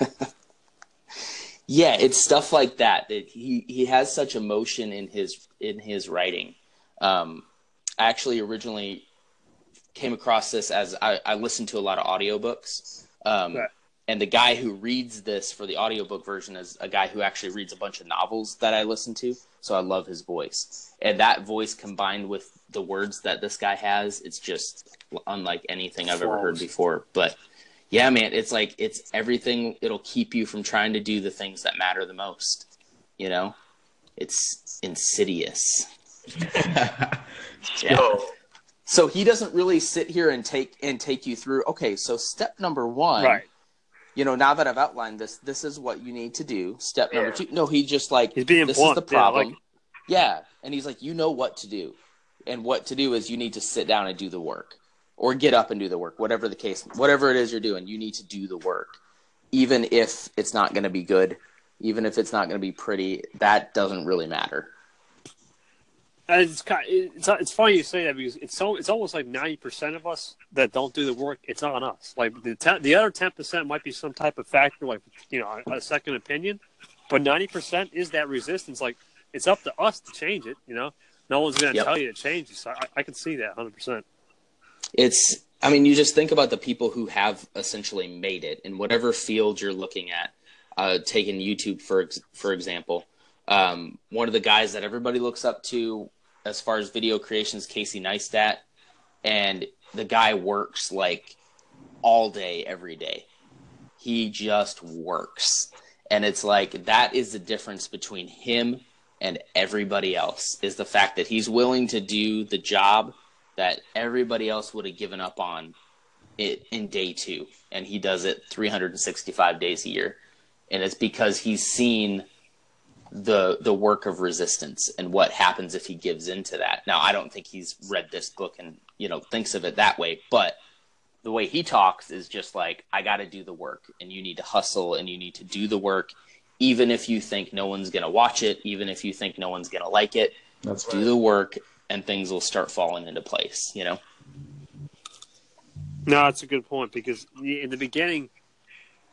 yeah, it's stuff like that that he he has such emotion in his in his writing. Um, I actually originally came across this as I, I listened to a lot of audiobooks. Um, Right. and the guy who reads this for the audiobook version is a guy who actually reads a bunch of novels that I listen to. So I love his voice. And that voice combined with the words that this guy has, it's just unlike anything I've ever heard before. But yeah, man, it's like it's everything. It'll keep you from trying to do the things that matter the most. You know, it's insidious. Yeah. Yo, So he doesn't really sit here and take and take you through. Okay, so step number one, Right. you know, now that I've outlined this, this is what you need to do. Step number Yeah. two. No, he just like He's being this blunt, is the yeah, problem. like- Yeah, and he's like, you know what to do, and what to do is you need to sit down and do the work, or get up and do the work, whatever the case, whatever it is you're doing, you need to do the work, even if it's not going to be good, even if it's not going to be pretty. That doesn't really matter. And It's kind it's it's funny you say that because it's so it's almost like ninety percent of us that don't do the work. It's on us. Like the ten, the other ten percent might be some type of factor, like you know, a, a second opinion, but ninety percent is that resistance. Like it's up to us to change it. You know, no one's going to Yep. tell you to change it. So I, I can see that hundred percent. it's i mean you just think about the people who have essentially made it in whatever field you're looking at uh, taking youtube for for example. Um, one of the guys that everybody looks up to as far as video creations casey neistat and the guy works like all day every day. He just works. And it's like that is the difference between him and everybody else is the fact that he's willing to do the job that everybody else would have given up on it in day two. And he does it 365 days a year and it's because he's seen the the work of resistance and what happens if he gives into that. Now, I don't think he's read this book and you know thinks of it that way, but the way he talks is just like I got to do the work, and you need to hustle, and you need to do the work, even if you think no one's gonna watch it, even if you think no one's gonna like it. That's Do the work, and things will start falling into place. You know. No, that's a good point because in the beginning,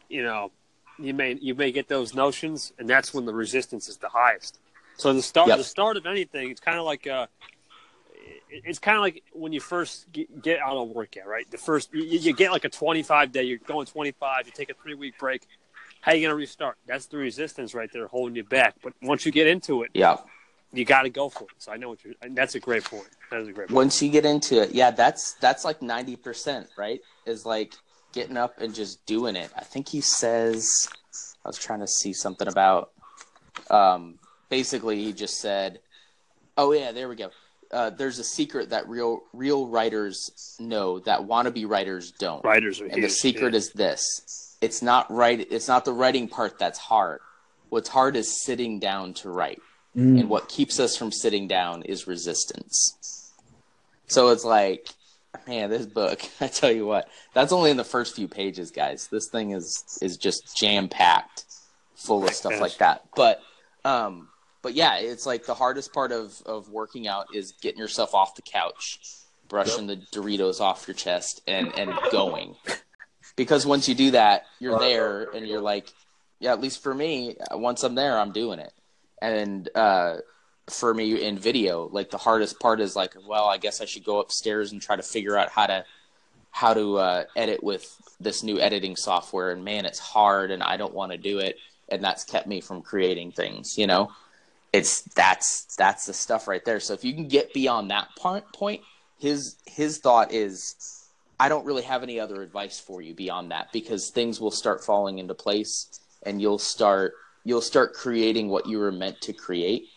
you know, you may you may get those notions, and that's when the resistance is the highest. So the start Yep. the start of anything, it's kind of like uh it's kind of like when you first get, get on a workout, right? The first you, you get like a 25 day, you're going 25, you take a three week break. How you gonna restart? That's the resistance right there holding you back. But once you get into it, Yeah. you got to go for it. So I know what you're. and That's a great point. That is a great point. once you get into it, yeah, that's that's like ninety percent, right? Is like getting up and just doing it. I think he says I was trying to see something about um basically he just said Oh yeah, there we go. Uh, there's a secret that real real writers know that wannabe writers don't. Writers are And the secret yeah. is this. It's not right it's not the writing part that's hard. What's hard is sitting down to write. Mm. And what keeps us from sitting down is resistance. So it's like, man, this book, I tell you what, that's only in the first few pages, guys. This thing is is just jam packed full of stuff like that. But um but yeah, it's like the hardest part of of working out is getting yourself off the couch, brushing the Doritos off your chest and and going. Because once you do that, you're there and you're like, yeah, at least for me, once I'm there, I'm doing it. And uh for me in video, like the hardest part is like, well, I guess I should go upstairs and try to figure out how to how to uh, edit with this new editing software. And man, it's hard, and I don't want to do it, and that's kept me from creating things. You know, it's that's that's the stuff right there. So if you can get beyond that point, point, his his thought is, I don't really have any other advice for you beyond that because things will start falling into place, and you'll start you'll start creating what you were meant to create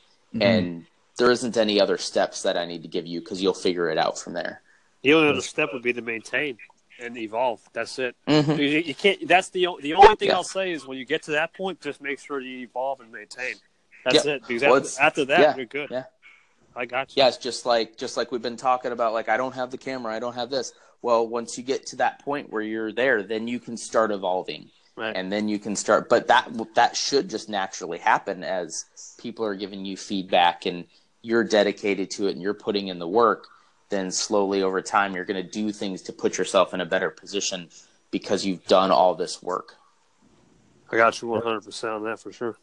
and there isn't any other steps that I need to give you because you'll figure it out from there. The only other step would be to maintain and evolve. That's it. Mhm. You, you can't. That's the the only thing Yeah. I'll say is when you get to that point, just make sure you evolve and maintain. That's Yeah. it. Because Well, after, after that, yeah, you're good. yeah. I got you. Yeah, it's just like just like we've been talking about. Like I don't have the camera, I don't have this. Well, once you get to that point where you're there, then you can start evolving, Right. and then you can start. But that that should just naturally happen as people are giving you feedback and you're dedicated to it and you're putting in the work. Then slowly over time, you're going to do things to put yourself in a better position because you've done all this work. I got you 100 percent on that for sure.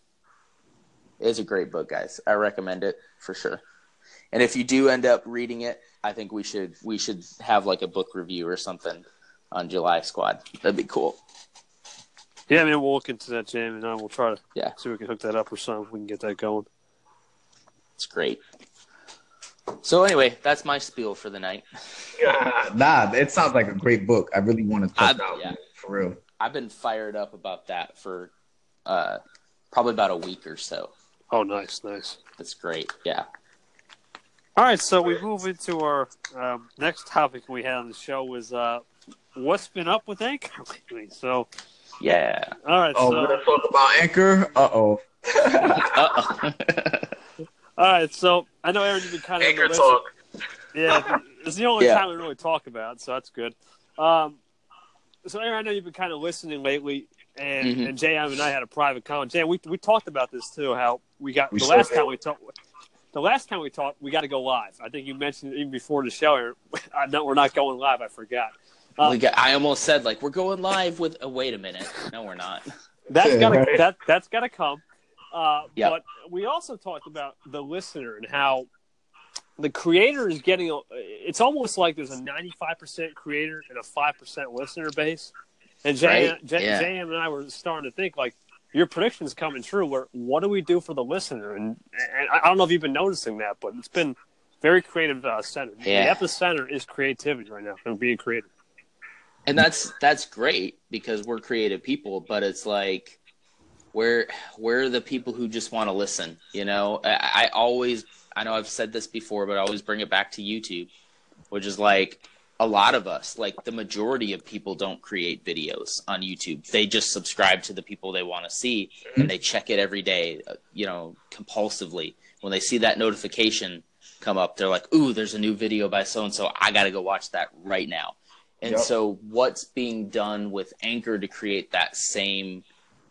It's a great book, guys. I recommend it for sure. And if you do end up reading it, I think we should we should have like a book review or something on July Squad. That'd be cool. Yeah, I mean, we'll look into that, Jamie, and I will try to Yeah. see if we can hook that up or something. If we can get that going. It's great. So anyway, that's my spiel for the night. nah, it sounds like a great book. I really want to check I- out yeah. for real. I've been fired up about that for uh, probably about a week or so. Oh, nice, nice. That's great. Yeah. All right, so we move into our um, next topic we had on the show was uh, what's been up with Anchor lately. So, Yeah. all right, Oh, so we're gonna talk about Anchor. Uh oh. Uh-oh. all right, so I know Aaron, you've been kind of Anchor talk. Yeah, it's the only Yeah. time we really talk about, so that's good. Um, so Aaron, I know you've been kind of listening lately, and Mhm. and JM and I had a private comment. JM, we we talked about this too. How we got We the last did. time we talked. The last time we talked, we got to go live. I think you mentioned even before the show. Aaron. I know we're not going live. I forgot. Uh, we got, I almost said like we're going live with. Oh, wait a minute. No, we're not. That's Yeah, gotta right. that that's gotta come. Uh, Yep. But we also talked about the listener and how the creator is getting. a- It's almost like there's a 95 percent creator and a five percent listener base. And J- Right, J- yeah. JM and I were starting to think like your prediction's coming true. Where what do we do for the listener? And, and I I don't know if you've been noticing that, but it's been very creative uh, centered. Yeah. The epicenter is creativity right now and being creative. And that's that's great because we're creative people but it's like where where are the people who just want to listen you know I, I always i know i've said this before but i always bring it back to youtube which is like a lot of us, like the majority of people, don't create videos on YouTube. They just subscribe to the people they want to see, Mm-hmm. and they check it every day, uh, you know, compulsively. When they see that notification come up, they're like, "Ooh, there's a new video by so and so. I got to go watch that right now." And Yep. so, what's being done with Anchor to create that same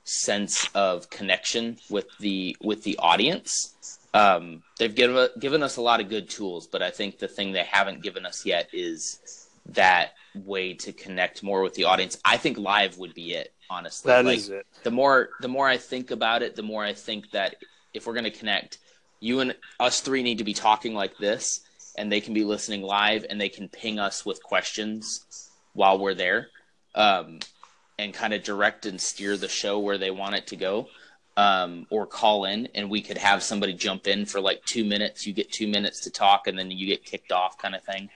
sense of connection with the with the audience? Um, they've given given us a lot of good tools, but I think the thing they haven't given us yet is that way to connect more with the audience. I think live would be it, honestly. That Like, is it. the more the more I think about it, the more I think that if we're going to connect, you and us three need to be talking like this, and they can be listening live, and they can ping us with questions while we're there, um, and kind of direct and steer the show where they want it to go, um, or call in, and we could have somebody jump in for like two minutes. You get two minutes to talk, and then you get kicked off, kind of thing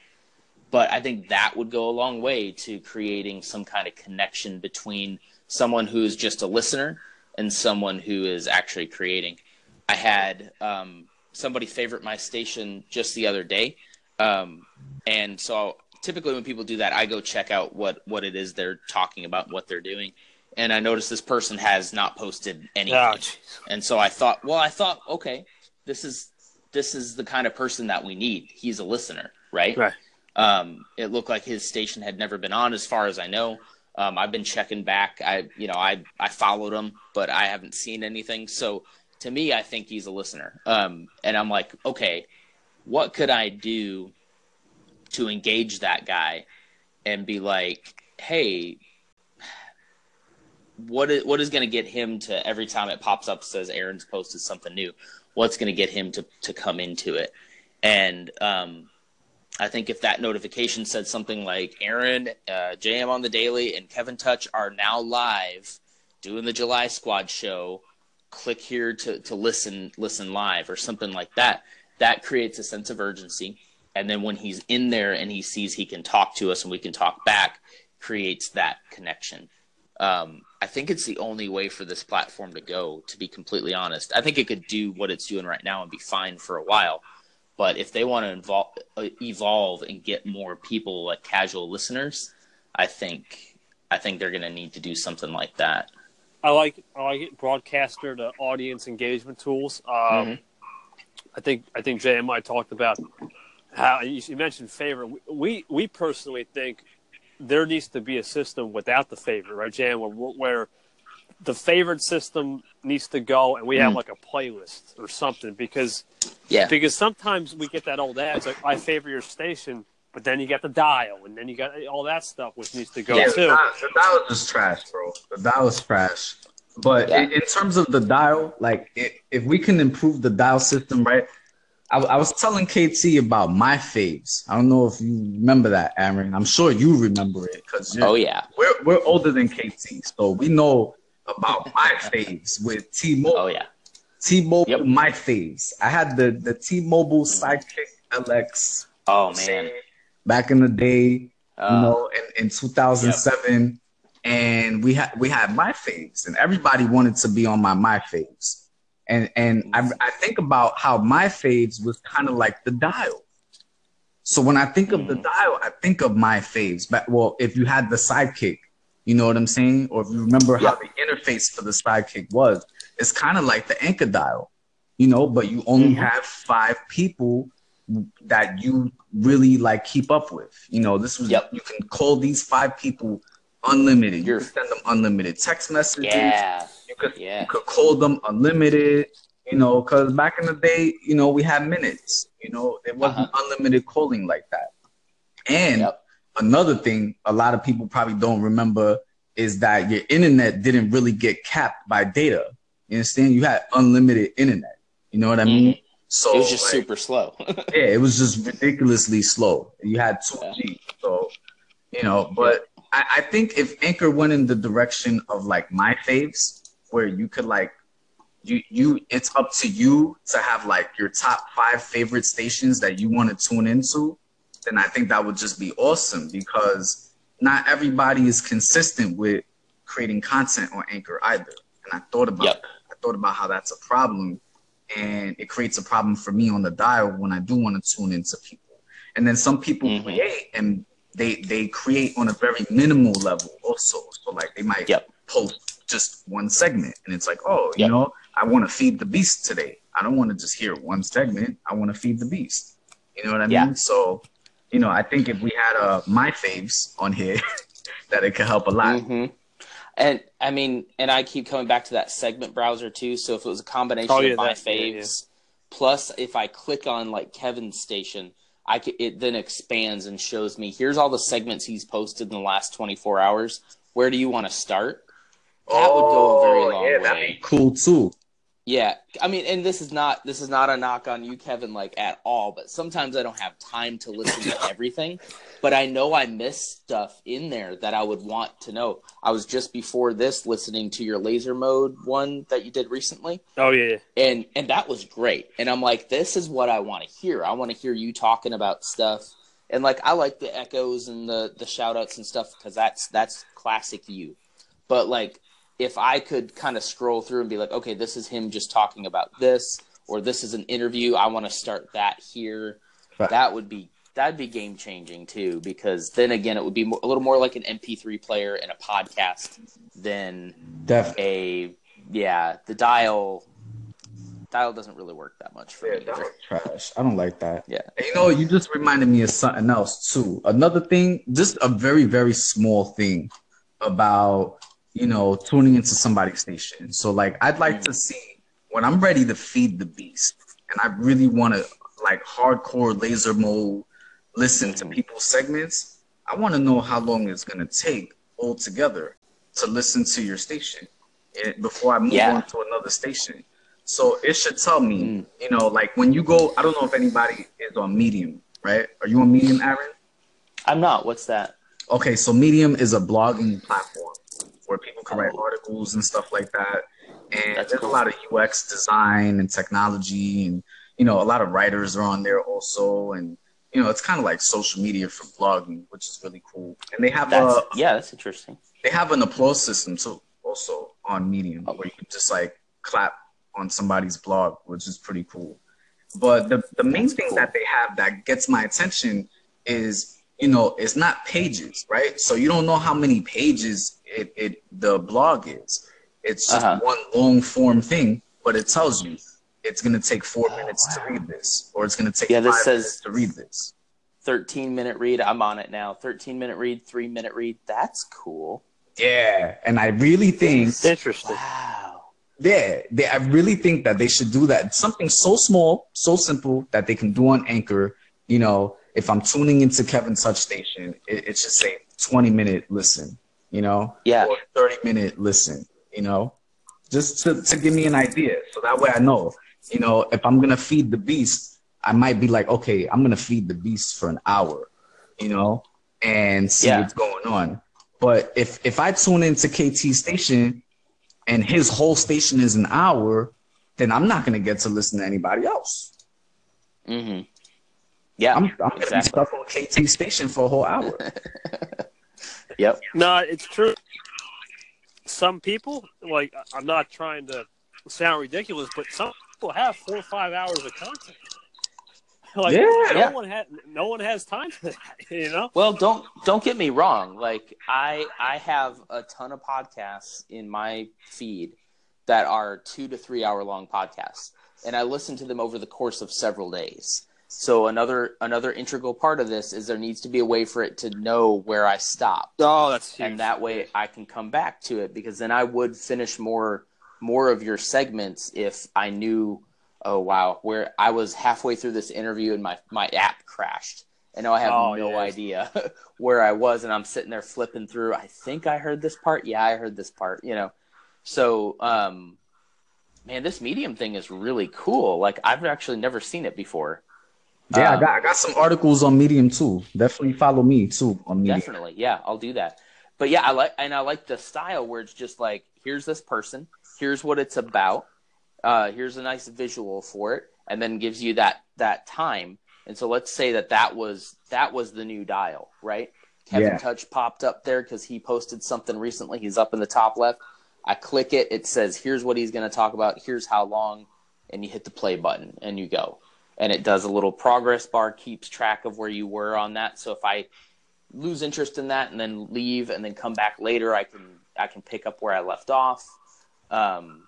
but I think that would go a long way to creating some kind of connection between someone who's just a listener and someone who is actually creating. I had um, somebody favorite my station just the other day, um, and so typically when people do that, I go check out what what it is they're talking about, what they're doing, and I noticed this person has not posted anything. Oh. And so I thought, well, I thought, okay, this is this is the kind of person that we need. He's a listener, right? Right. Um, it looked like his station had never been on, as far as I know. Um, I've been checking back. I, you know, I I followed him, but I haven't seen anything. So to me, I think he's a listener. Um, and I'm like, okay, what could I do to engage that guy and be like, hey, what is what is going to get him to every time it pops up says Aaron's posted something new? What's going to get him to to come into it? And um, I think if that notification said something like Aaron, uh, JM on the Daily, and Kevin Touch are now live doing the July Squad show, click here to to listen listen live or something like that. That creates a sense of urgency. And then when he's in there and he sees he can talk to us and we can talk back, creates that connection. Um, I think it's the only way for this platform to go. To be completely honest, I think it could do what it's doing right now and be fine for a while. But if they want to involve, uh, evolve and get more people like casual listeners, I think I think they're going to need to do something like that. I like I like it. Broadcaster to audience engagement tools. Um, Mhm. I think I think JMI talked about how you you mentioned favorite. We we personally think there needs to be a system without the favorite, right, Jan? Where, where the favorite system needs to go, and we have Mm. like a playlist or something because Yeah, because sometimes we get that old ad. Like I favor your station, but then you got the dial, and then you got all that stuff which needs to go Yeah. the too. dial, the dial is trash, bro. The dial is trash. But Yeah. in, in terms of the dial, like i if we can improve the dial system, right? I, I was telling KT about my faves. I don't know if you remember that, Aaron. I'm sure you remember it because oh yeah, we're we're older than KT, so we know about my faves with T-Mobile. oh yeah, T-Mobile, Yep. my faves. I had the the T-Mobile Sidekick LX oh man, back in the day you uh, know, in, in 2007, and we had we had my faves, and everybody wanted to be on my my faves, and and I, I think about how my faves was kind of like the dial. So when I think of the Mm. dial, I think of my faves. But well, if you had the sidekick, you know what I'm saying, or if you remember how the interface for the sidekick was, it's kind of like the anchor dial, you know, but you only Mhm. have five people that you really like keep up with. You know, this was Yep. you can call these five people unlimited. You You're- can send them unlimited text messages. yeah, You could Yeah. you could call them unlimited. You know, because back in the day, you know, we had minutes. You know, it wasn't unlimited calling like that. And Yep. another thing, a lot of people probably don't remember is that your internet didn't really get capped by data. You understand? You had unlimited internet. You know what I mean? So Mm-hmm. it was just like, super slow. yeah, it was just ridiculously slow. You had 2G, so you know. But I, I think if Anchor went in the direction of like my faves, where you could like you you it's up to you to have like your top five favorite stations that you want to tune into, then I think that would just be awesome because not everybody is consistent with creating content on Anchor either. And I thought about Yep. I thought about how that's a problem and it creates a problem for me on the dial when I do want to tune into people. And then some people Mhm. create and they they create on a very minimal level also. So like they might Yep. post just one segment, and it's like, oh, you know, I want to feed the beast today. I don't want to just hear one segment. I want to feed the beast. You know what I Yeah. mean? So, you know, I think if we had uh my faves on here, that it could help a lot. hmm And I mean, and I keep coming back to that segment browser too. So if it was a combination Oh, yeah, of my that- yeah, faves, plus if I click on like Kevin's station, I could, it then expands and shows me here's all the segments he's posted in the last 24 hours. Where do you want to start? That would go a oh, very long Oh, yeah, way. that'd be cool too. Yeah, I mean, and this is not this is not a knock on you, Kevin, like at all. But sometimes I don't have time to listen to everything. But I know I miss stuff in there that I would want to know. I was just before this listening to your laser mode one that you did recently, Oh yeah, yeah. and and that was great. And I'm like, this is what I want to hear. I want to hear you talking about stuff. And like, I like the echoes and the the shout outs and stuff because that's that's classic you. But like, if I could kind of scroll through and be like, okay, this is him just talking about this, or this is an interview. I want to start that here. Right. That would be that'd be game changing too, because then again, it would be mo- a little more like an MP3 player and a podcast than Definitely. a yeah. The dial dial doesn't really work that much for Yeah, me. that either. was trash. I don't like that. Yeah. And you know, you just reminded me of something else too. Another thing, just a very, very small thing about, you know, tuning into somebody's station. So like I'd like mm. to see when I'm ready to feed the beast and I really want to like hardcore laser mode listen to people's segments, I want to know how long it's gonna take altogether to listen to your station eh, before I move Yeah. on to another station. So it should tell me, Mm. you know, like when you go, I don't know if anybody is on Medium, right? Are you on Medium, Aaron? I'm not. What's that? Okay, so Medium is a blogging platform where people can write Oh. articles and stuff like that. And That's there's cool. a lot of UX design and technology, and you know, a lot of writers are on there also. And you know, it's kind of like social media for blogging, which is really cool. And they have That's a yeah, that's interesting. they have an applause system too, also on Medium, Oh. where you can just like clap on somebody's blog, which is pretty cool. But the the main That's thing cool. that they have that gets my attention is you know it's not pages, right? So you don't know how many pages it, it the blog is. It's just Uh-huh. one long form thing, but it tells you it's gonna take four Oh, minutes wow. to read this, or it's gonna take Yeah, this five says- minutes to read this. 13 minute read. I'm on it now. 13 minute read, three minute read. That's cool. Yeah, and I really think Interesting. Wow. Yeah, they, I really think that they should do that. Something so small, so simple that they can do on Anchor. You know, if I'm tuning into Kevin Touch Station, it, it should say 20 minute listen, you know, Yeah. or 30 minute listen, you know, just to, to give me an idea. So that way I know, you know, if I'm going to feed the beast, I might be like, okay, I'm going to feed the beast for an hour, you know, and see Yeah. what's going on. But if, if I tune into KT Station and his whole station is an hour, then I'm not going to get to listen to anybody else. Mm-hmm. Yeah. I'm, I'm going to be stuck on KT Station for a whole hour. Yep. No, it's true. Some people, like, I'm not trying to sound ridiculous, but some people have four or five hours of content. Like, Yeah. no Yeah. one has no one has time for that. You know? Well, don't don't get me wrong. Like I I have a ton of podcasts in my feed that are two to three hour long podcasts, and I listen to them over the course of several days. So another another integral part of this is there needs to be a way for it to know where I stopped. Oh, that's huge. and that way I can come back to it because then I would finish more more of your segments if I knew oh wow where I was halfway through this interview and my my app crashed and now I have Oh, no yeah. idea where I was and I'm sitting there flipping through I think I heard this part yeah I heard this part you know so um man this medium thing is really cool like I've actually never seen it before Yeah, I Um, got I got some articles on Medium too. Definitely follow me too on Medium. Definitely, yeah, I'll do that. But yeah, I like and I like the style where it's just like, here's this person, here's what it's about, uh, here's a nice visual for it, and then gives you that that time. And so let's say that that was that was the new dial, right? Kevin Yeah. Touch popped up there because he posted something recently. He's up in the top left. I click it. It says, here's what he's going to talk about. Here's how long, and you hit the play button and you go and it does a little progress bar keeps track of where you were on that so if i lose interest in that and then leave and then come back later, I can I can pick up where I left off. Um,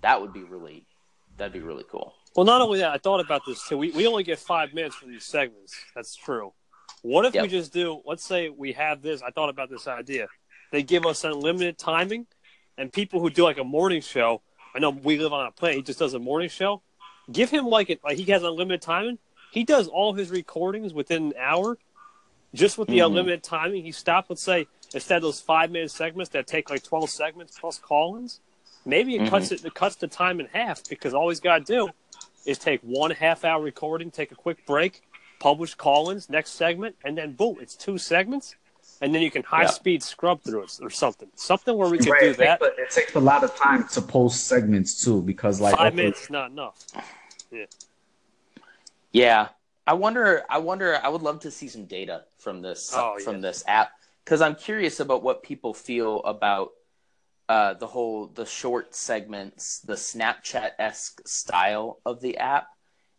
that would be really that'd be really cool. Well, not only that, I thought about this too. We we only get five minutes for these segments. That's true. What if Yep. we just do? Let's say we have this. I thought about this idea. They give us unlimited timing, and people who do like a morning show. I know we live on a planet. He just does a morning show. Give him like it. Like he has unlimited timing. He does all his recordings within an hour, just with the Mhm. unlimited timing. He stopped. Let's say instead of those five minute segments that take like twelve segments plus call-ins, maybe it cuts mm-hmm. it. It cuts the time in half because all he's got to do is take one half hour recording, take a quick break, publish call-ins, next segment, and then boom, it's two segments, and then you can high Yeah. speed scrub through it or something. Something where we could Right, do it that. takes It takes a lot of time to post segments too, because like Five okay, minutes is not enough. Yeah, I wonder. I wonder. I would love to see some data from this Oh, from yeah. this app because I'm curious about what people feel about uh, the whole the short segments, the Snapchat esque style of the app,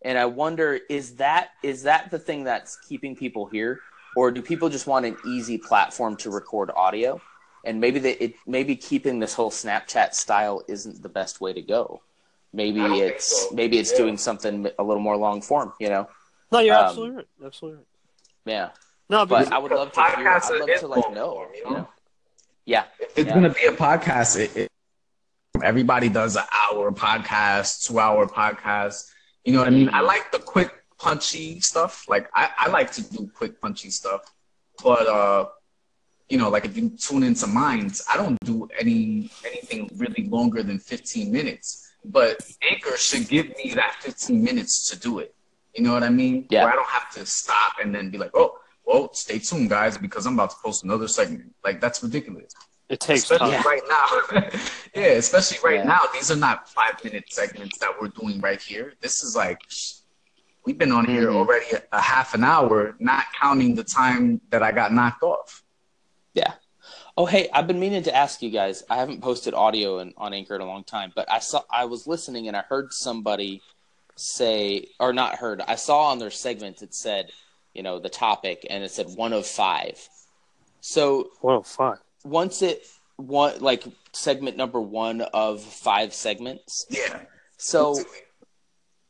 and I wonder is that is that the thing that's keeping people here, or do people just want an easy platform to record audio? And maybe they, it maybe keeping this whole Snapchat style isn't the best way to go. Maybe I don't think it's so. maybe it's Yeah. doing something a little more long form. You know. No, you're Um, absolutely right. Absolutely right. Yeah, No, but because I would love to hear. Podcast I'd love to like know. form, you You know? Yeah. if it's Yeah. gonna be a podcast, it, it, everybody does an hour podcast, two hour podcast. You know what I mean? I like the quick, punchy stuff. Like I, I like to do quick, punchy stuff. But uh, you know, like if you tune into Minds, I don't do any anything really longer than 15 minutes. But Anchor should give me that 15 minutes to do it. You know what I mean? Yeah. Where I don't have to stop and then be like, oh, well, stay tuned, guys, because I'm about to post another segment. Like that's ridiculous it takes especially time. Right now. yeah, especially right Yeah. now. These are not five minute segments that we're doing right here. This is like we've been on here Mhm. already a half an hour, not counting the time that I got knocked off. Yeah. Oh, hey, I've been meaning to ask you guys. I haven't posted audio in, on Anchor in a long time, but I saw I was listening and I heard somebody say, or not heard. I saw on their segment it said, you know, the topic, and it said one of five. So Well, fine. once it one like segment number one of five segments. Yeah. So Is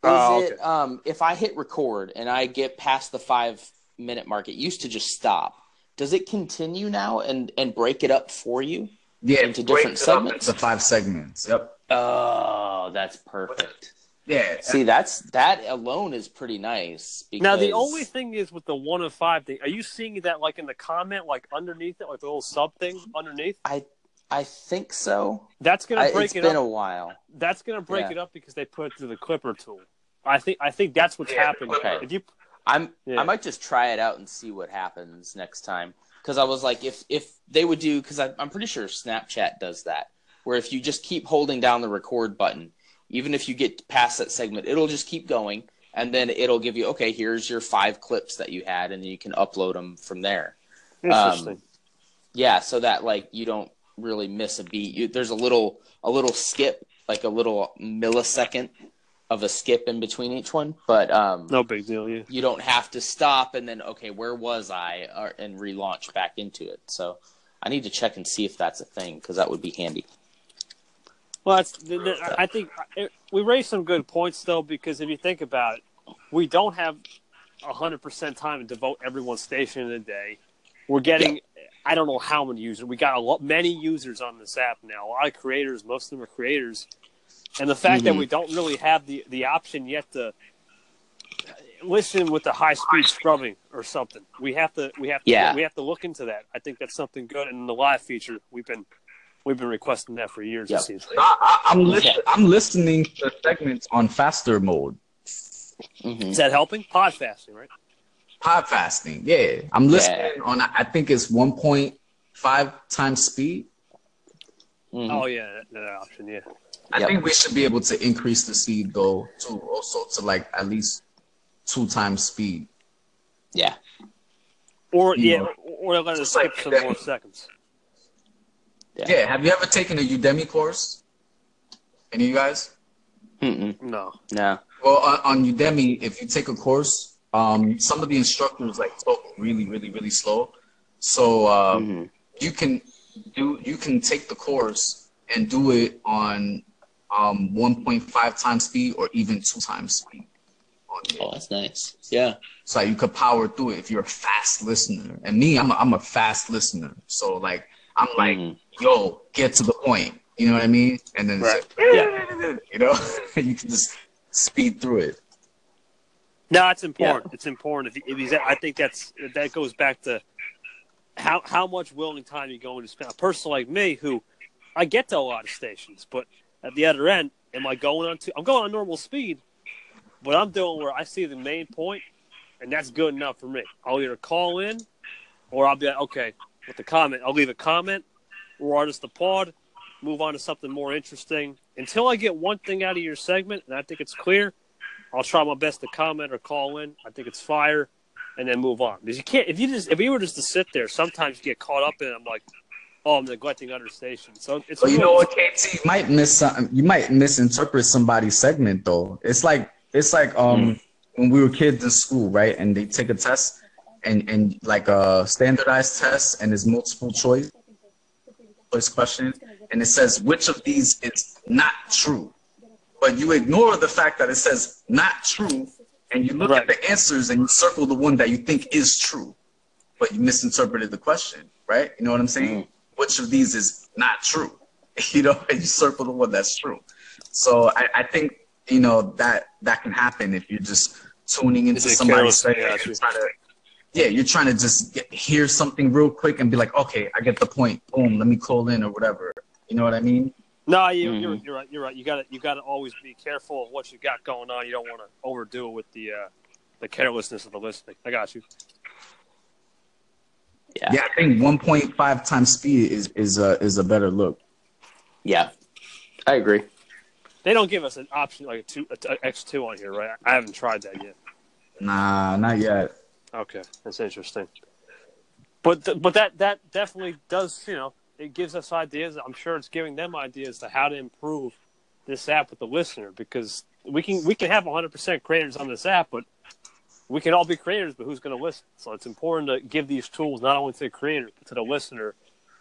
Oh, it um if I hit record and I get past the five minute mark, it used to just stop. Does it continue now and and break it up for you? yeah, into break different segments? The five segments. Yep. Oh, that's perfect. Yeah. See, that's that alone is pretty nice. Because, Now the only thing is with the one of five thing. Are you seeing that like in the comment, like underneath it, like the little sub thing underneath? I I think so. That's gonna I, break it's it been up. a while. That's gonna break Yeah. it up because they put it through the Clipper tool. I think I think that's what's Yeah, happening. okay. If you I'm Yeah. I might just try it out and see what happens next time. Because I was like, if if they would do, because I'm pretty sure Snapchat does that, where if you just keep holding down the record button, even if you get past that segment, it'll just keep going, and then it'll give you, okay, here's your five clips that you had, and then you can upload them from there. interesting. Yeah, so that like you don't really miss a beat. You, there's a little a little skip, like a little millisecond of a skip in between each one, but um, no big deal. Yeah. you don't have to stop and then okay, where was I, or, and relaunch back into it. So I need to check and see if that's a thing because that would be handy. Well, that's, th- th- I think we raised some good points though, because if you think about it, we don't have hundred percent time to devote everyone's station in a day. We're getting, I don't know how many users. We got a lot, many users on this app now. A lot of creators. Most of them are creators, and the fact that Mhm. we don't really have the the option yet to listen with the high speed scrubbing or something. We have to, we have to, Yeah. we have to look into that. I think that's something good. And the live feature, we've been, we've been requesting that for years. Yep. It seems. I, I, I'm listen, Okay. I'm listening to segments on faster mode. hmm Is that helping? Pod fasting, right? Pod fasting. Yeah. I'm listening on I think it's 1.5 times speed. hmm Oh yeah, that, that option. Yeah. I Yep. think we should be able to increase the speed though too, also to like at least two times speed. Yeah. Or You yeah, know, or, or let us skip like some that. more seconds. Yeah. Yeah. Have you ever taken a Udemy course? Any of you guys? Mm-mm. No. No. Well, on, on Udemy, if you take a course, um, some of the instructors like talk really, really, really slow. So uh, Mhm. you can do you can take the course and do it on um, 1.5 times speed or even two times speed. on. Oh, that's nice. Yeah. So you could power through it if you're a fast listener. And me, I'm a, I'm a fast listener. So like I'm like, Mhm. Yo, get to the point. You know what I mean? And then it's like, eh, you know, you can just speed through it. No, it's important. It's important. If, if he's, I think that's that goes back to how how much willing time you're going to spend. A person like me, who I get to a lot of stations, but at the other end, am I going on to? I'm going on normal speed, but I'm doing where I see the main point, and that's good enough for me. I'll either call in, or I'll be like, okay with the comment. I'll leave a comment, or I'll just applaud, move on to something more interesting until I get one thing out of your segment, and I think it's clear. I'll try my best to comment or call in. I think it's fire, and then move on. Because you can't if you just if you were just to sit there, sometimes you get caught up in. it. I'm like, oh, I'm neglecting other stations. So it's But you know what, KT, you might miss something. You might misinterpret somebody's segment though. It's like it's like um when we were kids in school, right? And they take a test and and like a standardized test and it's multiple choice choice question and it says which of these is not true. But you ignore the fact that it says not true and you look Right. at the answers and you circle the one that you think is true. But you misinterpreted the question, right? You know what I'm saying? Which of these is not true? You know, and you circle the one that's true. So I, I think you know that that can happen if you're just tuning into somebody's. Yeah, You're trying to, yeah, you're trying to just get, hear something real quick and be like, okay, I get the point. Boom, let me call in or whatever. You know what I mean? No, you, you're, Mhm. you're right. You're right. You got to you got to always be careful of what you got going on. You don't want to overdo it with the uh, the carelessness of the listening. I got you. Yeah. Yeah, I think 1.5 times speed is is a is a better look. Yeah. I agree. They don't give us an option like a two a X two on here, right? I haven't tried that yet. Nah, not yet. Okay, that's interesting. But th- but that that definitely does you know it gives us ideas. I'm sure it's giving them ideas to how to improve this app with the listener because we can we can have 100 percent creators on this app, but we can all be creators, but who's going to listen? So it's important to give these tools not only to the creator but to the listener,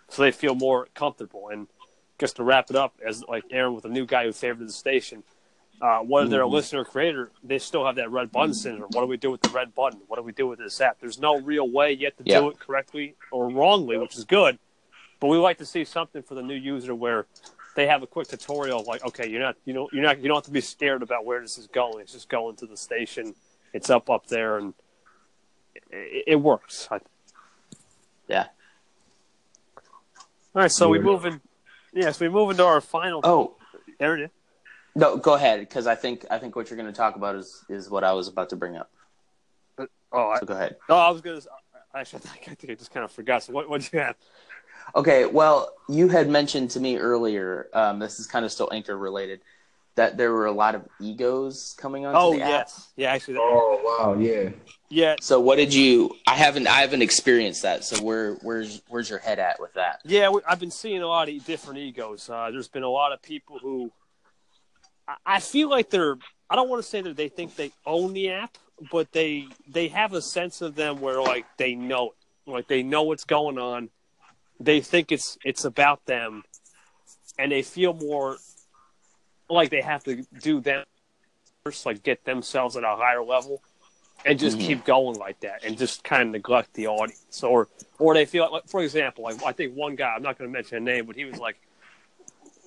so they feel more comfortable. And just to wrap it up, as like Aaron with a new guy who favored the station, uh, whether they're a Mhm. listener or creator, they still have that red button syndrome. What do we do with the red button? What do we do with this app? There's no real way yet to Yeah. do it correctly or wrongly, which is good. But we like to see something for the new user where they have a quick tutorial, like, okay, you're not, you know, you're not, you don't have to be scared about where this is going. It's just going to the station. It's up up there, and it, it works. I, Yeah. all right, so we Yeah. move in. Yes, we move into our final. Oh, area. No, go ahead because I think I think what you're going to talk about is is what I was about to bring up. Oh, I, go ahead. No, I was gonna. Actually, I think I, think I just kind of forgot. So what? What you have? Okay, well, you had mentioned to me earlier. Um, this is kind of still anchor related. That there were a lot of egos coming onto Oh the app. yes, yeah. Actually, that- Oh wow, yeah. yeah, So what did you? I haven't I haven't experienced that. So where where's where's your head at with that? Yeah, we, I've been seeing a lot of different egos. Uh, there's been a lot of people who I, feel like they're. I don't want to say that they think they own the app, but they they have a sense of them where like they know it, like they know what's going on. They think it's it's about them, and they feel more like they have to do them first, like get themselves at a higher level, and just Mhm. keep going like that, and just kind of neglect the audience, or or they feel like, for example, like I think one guy, I'm not going to mention a name, but he was like,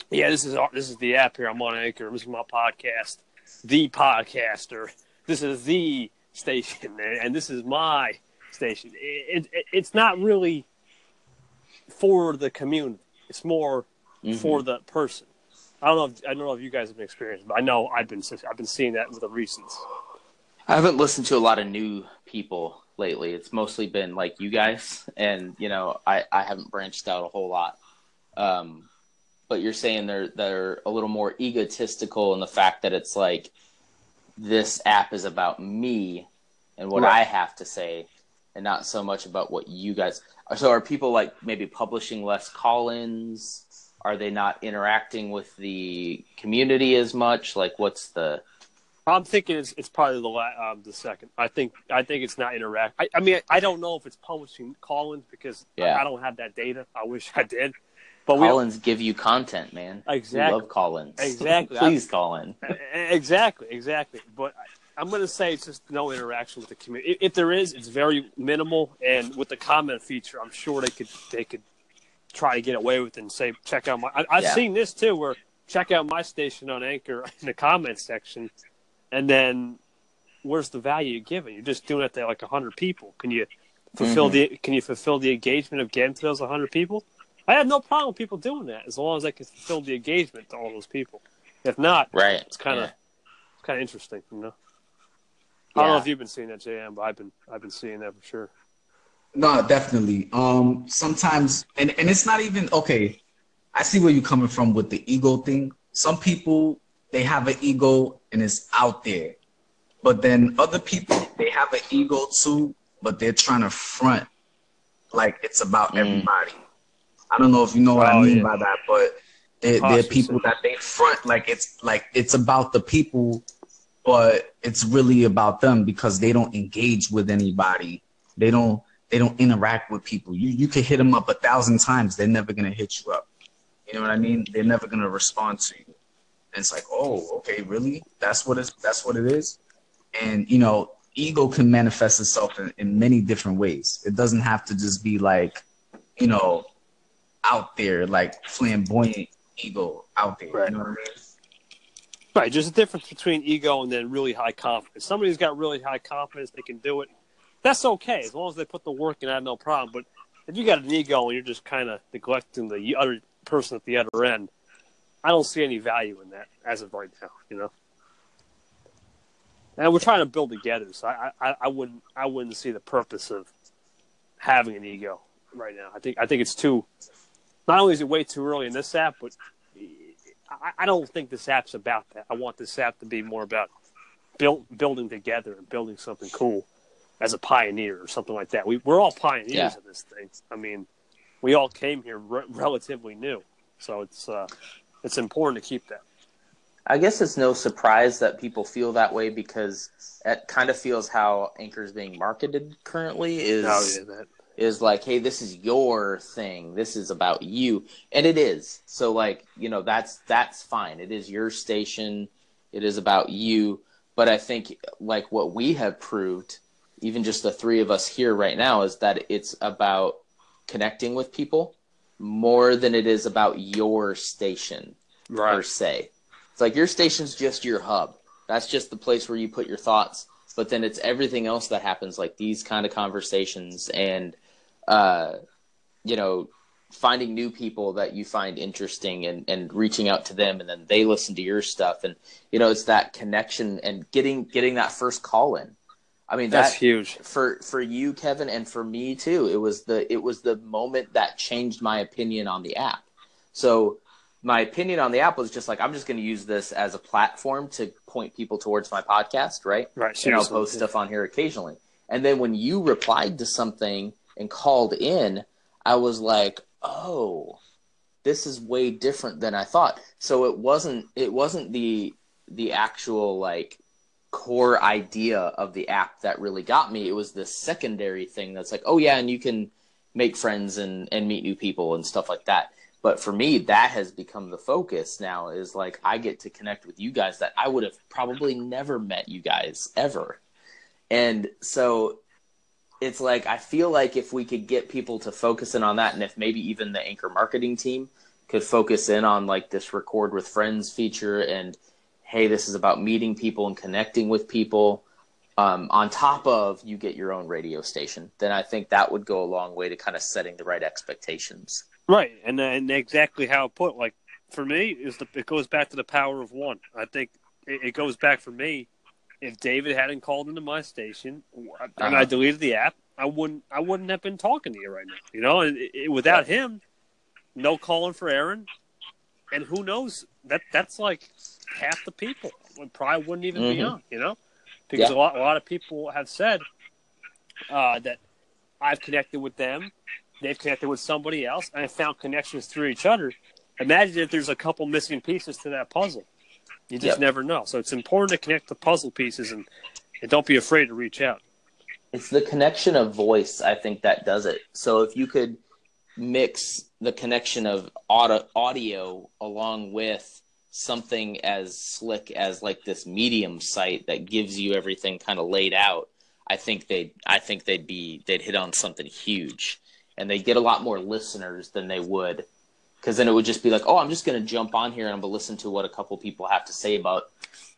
"Yeah, this is this is the app here. I'm on Anchor. This is my podcast, the podcaster. This is the station, and this is my station. It, it, it's not really for the community. It's more Mhm. for the person. I don't know. If, I don't know if you guys have been experienced, but I know I've been I've been seeing that with the recents. I haven't listened to a lot of new people lately. It's mostly been like you guys, and you know, I I haven't branched out a whole lot. Um, but you're saying they're they're a little more egotistical in the fact that it's like this app is about me and what Right. I have to say, and not so much about what you guys. So are people like maybe publishing less call-ins? Are they not interacting with the community as much? Like, what's the I'm thinking it's it's probably the la- um, the second. I think I think it's not interact. I, I mean, I, I don't know if it's publishing call-ins because Yeah. I, I don't have that data. I wish I did, but call-ins give you content, man. Exactly. We love call-ins. Exactly. Please call in. E- exactly, exactly. But I'm going to say it's just no interaction with the community. If, there is, it's very minimal. And with the comment feature, I'm sure they could they could try to get away with it and say, check out my. I, I've Yeah. seen this too, where check out my station on Anchor in the comment section, and then where's the value you're giving? You're just doing it to like hundred people. Can you fulfill Mm-hmm. the Can you fulfill the engagement of getting to those hundred people? I have no problem with people doing that as long as I can fulfill the engagement to all those people. If not, Right. it's kind of Yeah. it's kind of interesting, you know. I don't know if you've been seeing that, JM, but I've been I've been seeing that for sure. No, definitely. Um, sometimes, and and it's not even okay. I see where you're coming from with the ego thing. Some people they have an ego and it's out there, but then other people they have an ego too, but they're trying to front like it's about Mm. everybody. I don't know if you know what I Oh, mean yeah. by that, but they're, they're people that they front like it's like it's about the people, but it's really about them because they don't engage with anybody. They don't they don't interact with people. You you can hit them up a thousand times, they're never gonna hit you up. You know what I mean? They're never gonna respond to you. And it's like, oh, okay, really? That's what it's that's what it is. And you know, ego can manifest itself in, in many different ways. It doesn't have to just be like, you know, out there, like flamboyant ego out there. Right. You know what I mean? Right, there's a difference between ego and then really high confidence. Somebody who's got really high confidence, they can do it. That's okay as long as they put the work in. I have no problem. But if you got an ego and you're just kind of neglecting the other person at the other end, I don't see any value in that as of right now. You know. And we're trying to build together, so I, I, I wouldn't I wouldn't see the purpose of having an ego right now. I think I think it's too. Not only is it way too early in this app, but I, I don't think this app's about that. I want this app to be more about build, building together and building something cool as a pioneer or something like that. We, we're all pioneers Yeah. of this thing. I mean, we all came here re- relatively new, so it's uh, it's important to keep that. I guess it's no surprise that people feel that way because it kind of feels how Anchor's being marketed currently is Oh, that. Is like, hey, this is your thing. This is about you, and it is. So like, you know, that's that's fine. It is your station. It is about you. But I think like what we have proved, even just the three of us here right now, is that it's about connecting with people more than it is about your station per se. It's like your station's just your hub. That's just the place where you put your thoughts. But then it's everything else that happens, like these kind of conversations and, uh, you know, finding new people that you find interesting and, and reaching out to them and then they listen to your stuff. And, you know, it's that connection and getting, getting that first call in. I mean, That's that, huge. for for you kevin and for me too it was the it was the moment that changed my opinion on the app so my opinion on the app was just like i'm just going to use this as a platform to point people towards my podcast right Right. and i'll seriously. post stuff on here occasionally and then when you replied to something and called in i was like oh this is way different than i thought so it wasn't it wasn't the the actual like core idea of the app that really got me. It was this secondary thing that's like, oh yeah, and you can make friends and and meet new people and stuff like that. But for me, that has become the focus now. Is like I get to connect with you guys that I would have probably never met you guys ever, and so it's like I feel like if we could get people to focus in on that, and if maybe even the anchor marketing team could focus in on like this record with friends feature and hey, this is about meeting people and connecting with people. Um, on top of you get your own radio station, then I think that would go a long way to kind of setting the right expectations. Right, and and exactly how it put. Like for me, is the it goes back to the power of one. I think it, it goes back for me. If David hadn't called into my station and Uh-huh. I deleted the app, I wouldn't I wouldn't have been talking to you right now. You know, it, it- without him, no calling for Aaron, and who knows that that's like half the people would probably wouldn't even be Mhm. on. You know, because Yeah. a lot a lot of people have said uh, that I've connected with them they've connected with somebody else and found connections through each other. Imagine if there's a couple missing pieces to that puzzle. You just Yep. never know. So it's important to connect the puzzle pieces and, and don't be afraid to reach out. It's the connection of voice, I think, that does it. So if you could mix the connection of audio, audio along with something as slick as like this medium site that gives you everything kind of laid out, I think they I think they'd be they'd hit on something huge, and they get a lot more listeners than they would, because then it would just be like, oh, I'm just going to jump on here and I'm going to listen to what a couple people have to say about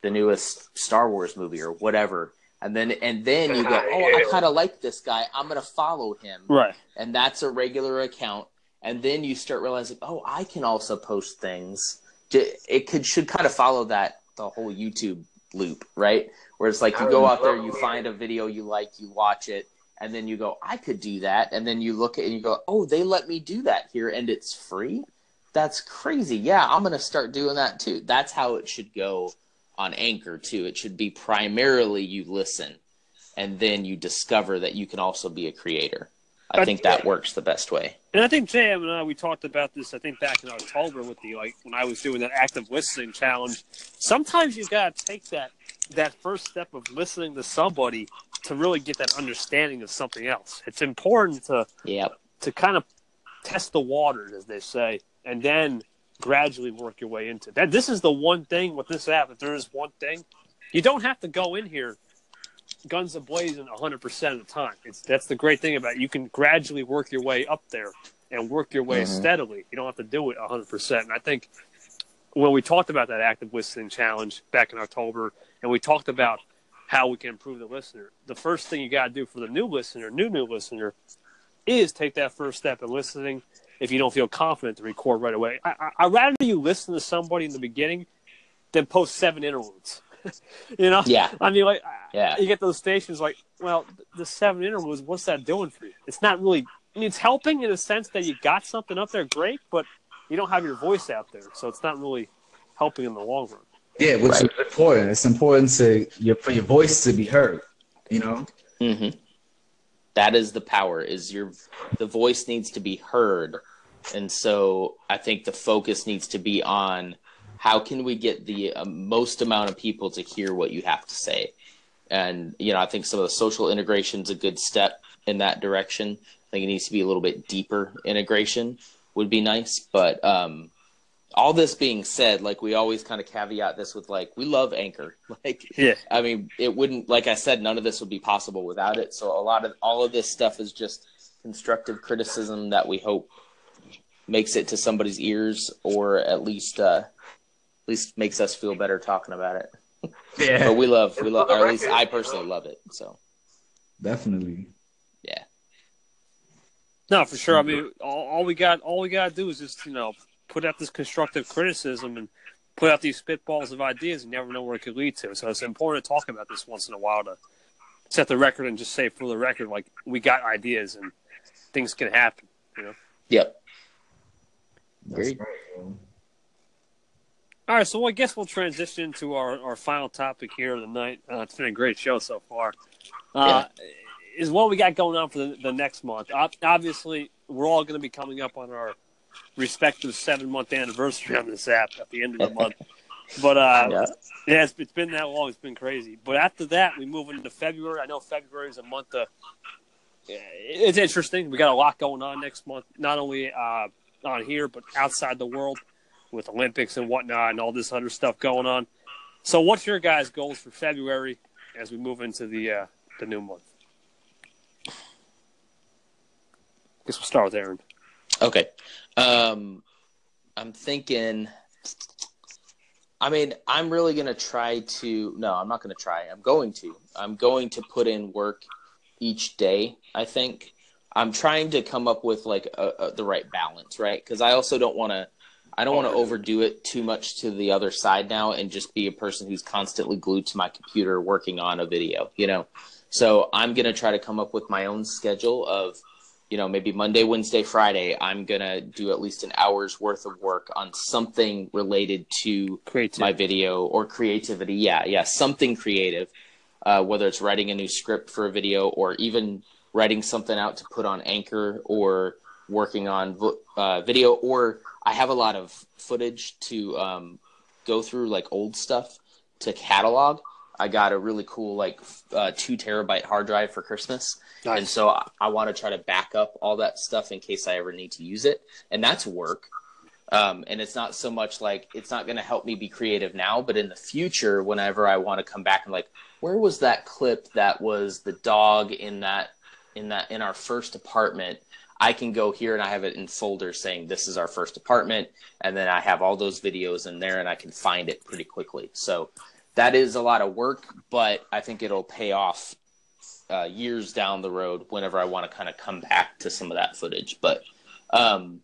the newest Star Wars movie or whatever. And then and then you go, oh, I kind of like this guy. I'm going to follow him Right. and that's a regular account and then you start realizing oh i can also post things it could should kind of follow that the whole youtube loop right where it's like you go out there you find a video you like you watch it and then you go i could do that and then you look at it and you go oh they let me do that here and it's free that's crazy yeah i'm going to start doing that too that's how it should go on anchor too it should be primarily you listen and then you discover that you can also be a creator I think that works the best way. And I think JM and I we talked about this. I think back in October with the like when I was doing that active listening challenge. Sometimes you got to take that that first step of listening to somebody to really get that understanding of something else. It's important to Yep. to kind of test the waters, as they say, and then gradually work your way into that. This is the one thing with this app. If there is one thing, you don't have to go in here guns ablazing a blazing 100% of the time. It's that's the great thing about it. You can gradually work your way up there and work your way Mhm. steadily. You don't have to do it 100%. And I think when we talked about that active listening challenge back in October and we talked about how we can improve the listener, the first thing you got to do for the new listener, new new listener is take that first step in listening if you don't feel confident to record right away. I, I, I'd rather you listen to somebody in the beginning than post seven interludes. you know? Yeah. I mean, like, Yeah. you get those stations like, well, the seven interludes, what's that doing for you? It's not really, I mean, it's helping in the sense that you got something up there, great, but you don't have your voice out there, so it's not really helping in the long run. Yeah, which Right. is important. It's important to your for your voice to be heard. You know. hmm That is the power. Is your the voice needs to be heard, and so I think the focus needs to be on how can we get the uh, most amount of people to hear what you have to say, and you know I think some of the social integration is a good step in that direction. I think it needs to be a little bit deeper integration would be nice, but um, all this being said, like we always kind of caveat this with like we love Anchor, like Yeah. I mean, it wouldn't, like I said, none of this would be possible without it. So a lot of all of this stuff is just constructive criticism that we hope makes it to somebody's ears, or at least, uh, at least makes us feel better talking about it. Yeah. But we love, we love, or at least I personally love it. So Definitely. yeah, No, for sure. I mean, all, all we got, all we got to do is just you know put out this constructive criticism and put out these spitballs of ideas. You never know where it could lead to. So it's important to talk about this once in a while to set the record and just say for the record, like we got ideas and things can happen. You know. yep, That's Agreed. right, bro. All right, so I guess we'll transition into our, our final topic here of the night. Uh, it's been a great show so far. Uh, Is what we got going on for the, the next month. Ob- Obviously, we're all going to be coming up on our respective seven month anniversary on this app at the end of the month. But uh, yeah, yeah, it's, it's been that long. It's been crazy. But after that, we move into February. I know February is a month of. It's interesting. We got a lot going on next month, not only uh, on here but outside the world, with Olympics and whatnot, and all this other stuff going on. So, what's your guys' goals for February as we move into the uh, the new month? guess we'll start with Aaron. Okay. Um, I'm thinking. I mean, I'm really gonna try to. No, I'm not gonna try. I'm going to. I'm going to put in work each day. I think I'm trying to come up with like a, a, the right balance, right? Because I also don't want to. I don't want to overdo it too much to the other side now, and just be a person who's constantly glued to my computer working on a video. You know. So I'm gonna try to come up with my own schedule of you know, maybe Monday, Wednesday, Friday, I'm gonna do at least an hour's worth of work on something related to Creative. my video or creativity. Yeah, yeah, something creative. Uh, whether it's writing a new script for a video or even writing something out to put on Anchor or working on vo- uh, video, or I have a lot of footage to um, go through like old stuff to catalog. I got a really cool like uh, two terabyte hard drive for Christmas, Nice. and so I, I want to try to back up all that stuff in case I ever need to use it, and that's work. Um, and it's not so much like it's not going to help me be creative now, but in the future, whenever I want to come back and like, where was that clip that was the dog in that in that in our first apartment? I can go here and I have it in folders saying this is our first apartment, and then I have all those videos in there and I can find it pretty quickly. So that is a lot of work, but I think it'll pay off uh, years down the road whenever I want to kind of come back to some of that footage. But um,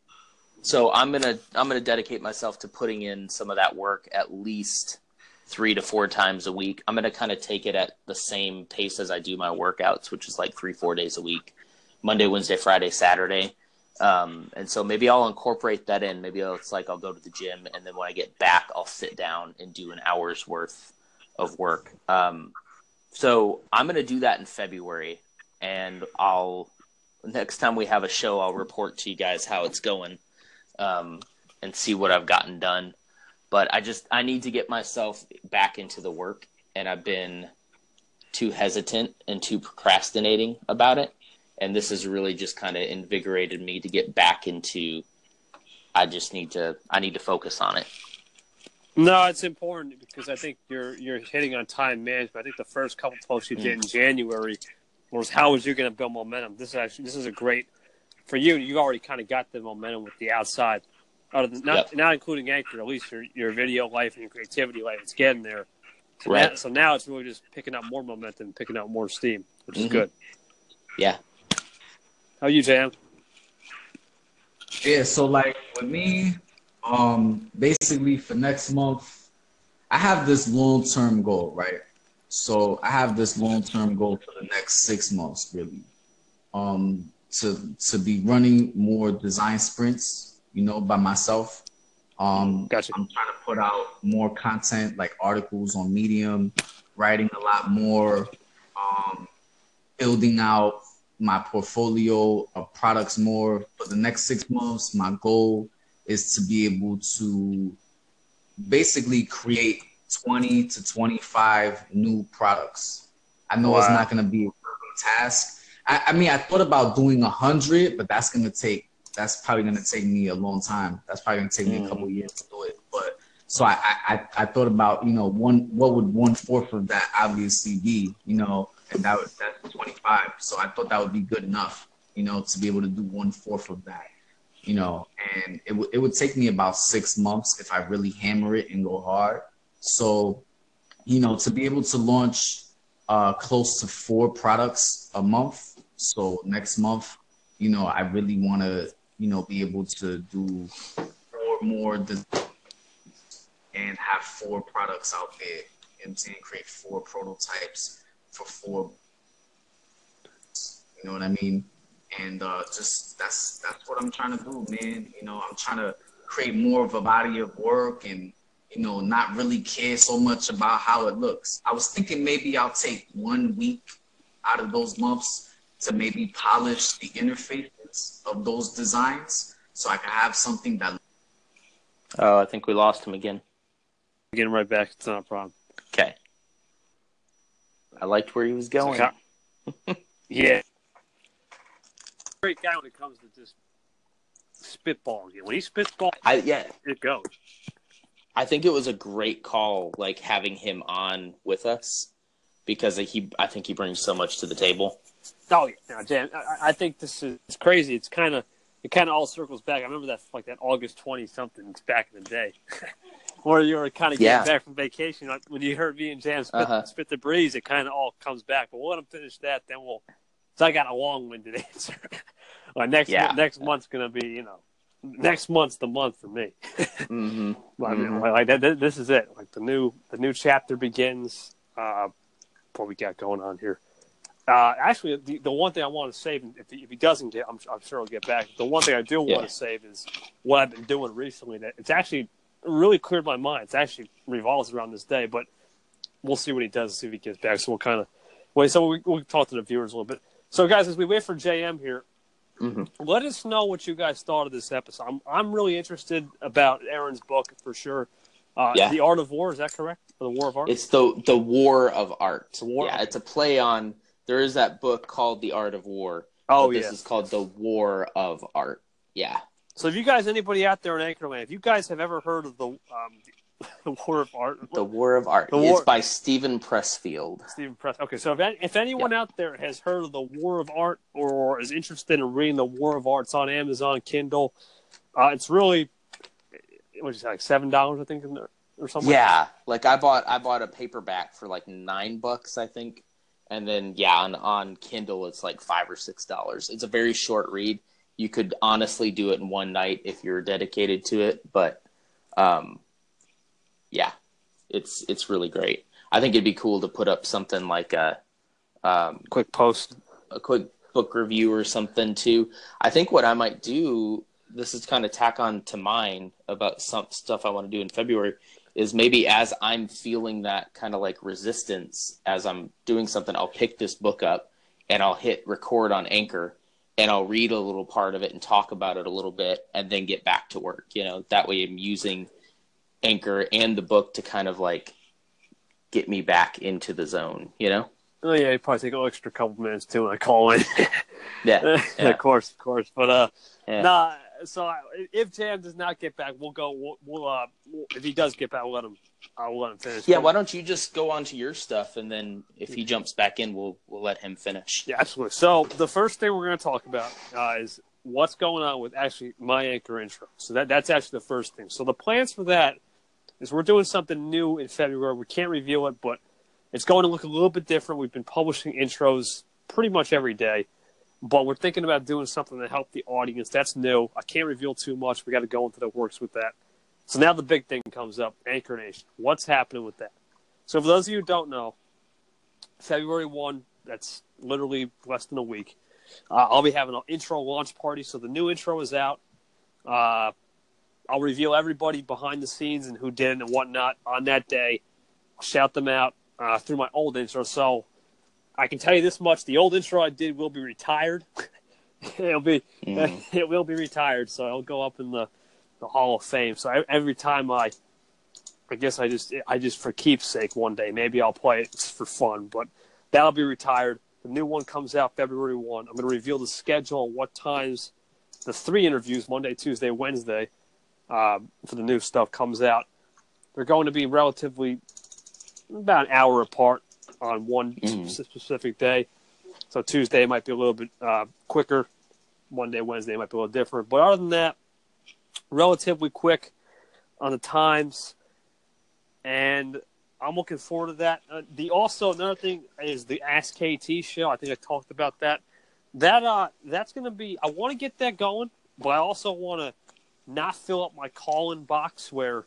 so I'm gonna I'm gonna dedicate myself to putting in some of that work at least three to four times a week. I'm gonna kind of take it at the same pace as I do my workouts, which is like three four days a week, Monday, Wednesday, Friday, Saturday. Um, and so maybe I'll incorporate that in. Maybe it's like I'll go to the gym, and then when I get back, I'll sit down and do an hour's worth of work. Um, so I'm going to do that in February, and I'll next time we have a show, I'll report to you guys how it's going, um, and see what I've gotten done. But I just I need to get myself back into the work, and I've been too hesitant and too procrastinating about it, and this has really just kind of invigorated me to get back into. I just need to I need to focus on it. No, it's important because I think you're you're hitting on time management. I think the first couple posts you did in January was how was you going to build momentum. This is actually this is a great for you. You already kind of got the momentum with the outside, other than not Yep. not including anchor. At least your your video life and your creativity life, it's getting there. So, Right. now, so now it's really just picking up more momentum, picking up more steam, which is Mhm. good. Yeah. How are you, Jam? Yeah, so like with me, um, basically for next month, I have this long term goal, right? So I have this long term goal for the next six months, really. Um, to to be running more design sprints, you know, by myself. Um, Gotcha. I'm trying to put out more content, like articles on Medium, writing a lot more, um, building out my portfolio of products more for the next six months. My goal is to be able to basically create 20 to 25 new products. I know it's not going to be a task. I, I mean, I thought about doing 100, but that's going to take, that's probably going to take me a long time. That's probably going to take me Mhm. a couple years to do it. But so I, I, I- I thought about, you know, one, what would one fourth of that obviously be, you know, and that was, that's 25. So I thought that would be good enough, you know, to be able to do one fourth of that, you know, and it would, it would take me about six months if I really hammer it and go hard. So, you know, to be able to launch uh, close to four products a month. So next month, you know, I really want to, you know, be able to do four more and have four products out there and to create four prototypes for four. You know what I mean? And uh, just that's that's what I'm trying to do, man. You know, I'm trying to create more of a body of work and you know not really care so much about how it looks. I was thinking maybe I'll take one week out of those months to maybe polish the interfaces of those designs so I can have something that Oh, I think we lost him again. Getting right back. It's not a problem. Okay. I liked where he was going. Yeah. Great guy when it comes to just spitballing. When he spitballs, I yeah, it goes. I think it was a great call, like having him on with us, because he, I think he brings so much to the table. Oh yeah, no, Jan, I, I think this is it's crazy. It's kind of it kind of all circles back. I remember that like that August twenty something. It's back in the day, where you were kind of getting Yeah. back from vacation. Like when you heard me and Jan spit, Uh-huh. spit the breeze, it kind of all comes back. But we'll let him finish that, then we'll. So I got a long-winded answer. well, next Yeah. next month's gonna be you know next month's the month for me. Mm-hmm. I mean, Mhm. like that, that- this is it. Like the new the new chapter begins. Uh, what we got going on here? Uh, actually, the, the one thing I want to save, if he, if he doesn't get, I'm, I'm sure he'll get back. The one thing I do Yeah. want to save is what I've been doing recently. That it's actually really cleared my mind. It's actually revolves around this day, but we'll see what he does. See if he gets back. So we'll kind of wait. So we, we'll talk to the viewers a little bit. So guys, as we wait for JM here, Mhm. let us know what you guys thought of this episode. I'm I'm really interested about Aaron's book for sure. Uh, Yeah. The Art of War is that correct? Or the War of Art. It's the the War of Art. war- yeah, it's a play on. There is that book called The Art of War. oh but yeah. this is called The War of Art. Yeah. So if you guys, anybody out there in Anchorland, if you guys have ever heard of the um, the War of Art, The War of Art. The it's by Steven Pressfield. Steven Press. Okay, so if, any- if anyone out there has heard of the War of Art or is interested in reading the War of Art, it's on Amazon Kindle. Uh, it's really what is it, like seven dollars, I think, or something. Yeah, like I bought I bought a paperback for like nine bucks, I think, and then yeah, on on Kindle it's like five or six dollars. It's a very short read. You could honestly do it in one night if you're dedicated to it, but um, yeah, it's it's really great. I think it'd be cool to put up something like a um, Quick post. a quick book review or something too. I think what I might do, this is kind of tack on to mine about some stuff I want to do in February, is maybe as I'm feeling that kind of like resistance as I'm doing something, I'll pick this book up and I'll hit record on Anchor and I'll read a little part of it and talk about it a little bit and then get back to work. You know, that way I'm using Anchor and the book to kind of like get me back into the zone, you know? Oh yeah, it probably take an extra couple minutes too when I call in. Yeah. yeah. of course, of course. But uh, Yeah. nah. So I, if Jam does not get back, we'll go. We'll, we'll uh, we'll, if he does get back, we'll let him. I'll let him finish. Yeah, why don't you just go on to your stuff and then if he jumps back in, we'll we'll let him finish. Yeah, absolutely. So the first thing we're going to talk about uh, is what's going on with actually my anchor intro. So that that's actually the first thing. So the plans for that is we're doing something new in February. We can't reveal it, but it's going to look a little bit different. We've been publishing intros pretty much every day, but we're thinking about doing something to help the audience. That's new. I can't reveal too much. We got to go into the works with that. So now the big thing comes up: Anchor Nation. What's happening with that? So for those of you who don't know, February one. That's literally less than a week. Uh, I'll be having an intro launch party. So the new intro is out. Uh, I'll reveal everybody behind the scenes and who did and whatnot on that day. I'll shout them out uh, through my old intro. So I can tell you this much: the old intro I did will be retired. It'll be Mm. it will be retired, so it'll go up in the, the Hall of Fame. So I, every time I, I guess I just I just for keepsake one day maybe I'll play it for fun, but that'll be retired. The new one comes out February one. I'm going to reveal the schedule and what times the three interviews Monday, Tuesday, Wednesday um, for the new stuff comes out. They're going to be relatively about an hour apart on one Mhm. specific day. So Tuesday might be a little bit uh, quicker. Monday, Wednesday might be a little different. But other than that, relatively quick on the times. And I'm looking forward to that. Uh, the also another thing is the Ask KT show. I think I talked about that. That uh, that's going to be. I want to get that going, but I also want to not fill up my call-in box where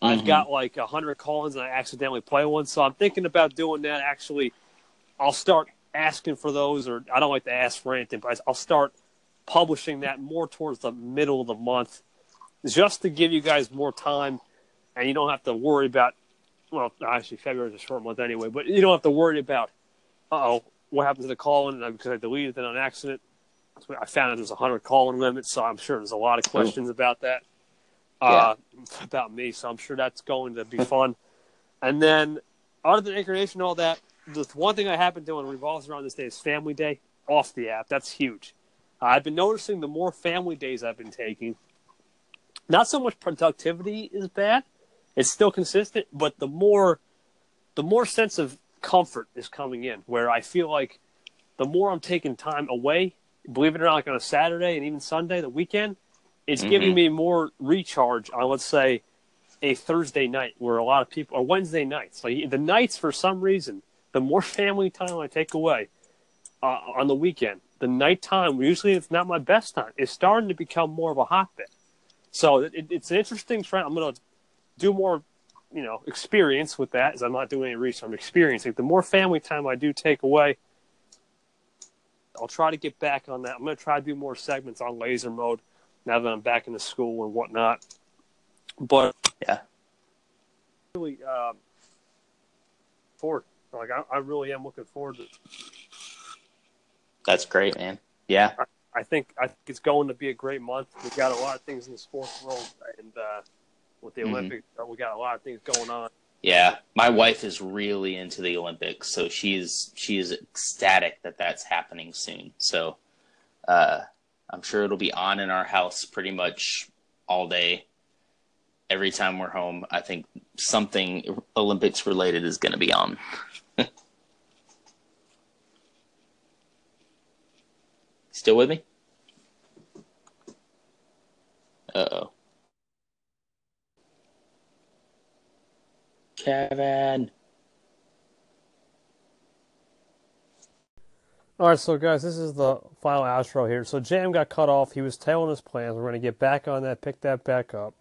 I've Mhm. got like a hundred call-ins and I accidentally play one. So I'm thinking about doing that. Actually, I'll start asking for those, or I don't like to ask for anything, but I'll start publishing that more towards the middle of the month, just to give you guys more time, and you don't have to worry about. Well, actually, February is a short month anyway, but you don't have to worry about. Uh oh, what happened to the call-in? Because I deleted it on accident. I found out there's a hundred call-in limit, so I'm sure there's a lot of questions about that. Uh, about me, so I'm sure that's going to be fun. and then, other than Anchor Nation and all that, the one thing I have been doing revolves around this day is Family Day off the app. That's huge. Uh, I've been noticing the more family days I've been taking, not so much productivity is bad. It's still consistent, but the more, the more sense of comfort is coming in, where I feel like the more I'm taking time away, believe it or not, like on a Saturday and even Sunday, the weekend, it's giving Mhm. me more recharge on, let's say, a Thursday night where a lot of people, or Wednesday nights. Like the nights, for some reason, the more family time I take away uh, on the weekend, the nighttime, usually it's not my best time, is starting to become more of a hotbed. So it, it's an interesting trend. I'm going to do more, you know, experience with that as I'm not doing any research. I'm experiencing. The more family time I do take away, I'll try to get back on that. I'm going to try to do more segments on laser mode now that I'm back into school and whatnot. But Yeah. really um, forward. Like I, I really am looking forward to. It. That's great, man. Yeah. I think I think it's going to be a great month. We've got a lot of things in the sports world, and uh, with the Mhm. Olympics. We got a lot of things going on. Yeah, my wife is really into the Olympics, so she's she is ecstatic that that's happening soon. So, uh, I'm sure it'll be on in our house pretty much all day. Every time we're home, I think something Olympics related is going to be on. Still with me? Uh oh. Kevin. All right, so guys, this is the final outro here. So Jam got cut off. He was telling his plans. We're going to get back on that, pick that back up.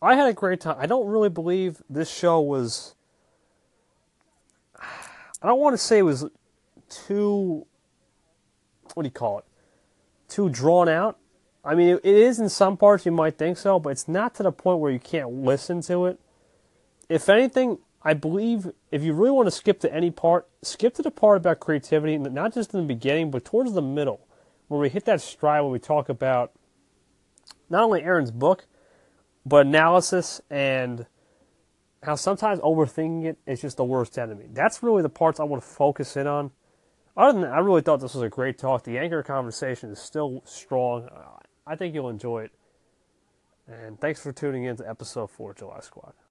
I had a great time. I don't really believe this show was. I don't want to say it was too. What do you call it? Too drawn out. I mean, it is in some parts. You might think so, but it's not to the point where you can't listen to it. If anything, I believe if you really want to skip to any part, skip to the part about creativity, not just in the beginning, but towards the middle, where we hit that stride where we talk about not only Aaron's book, but analysis and how sometimes overthinking it is just the worst enemy. That's really the parts I want to focus in on. Other than that, I really thought this was a great talk. The anchor conversation is still strong. I think you'll enjoy it. And thanks for tuning in to episode four, July Squad.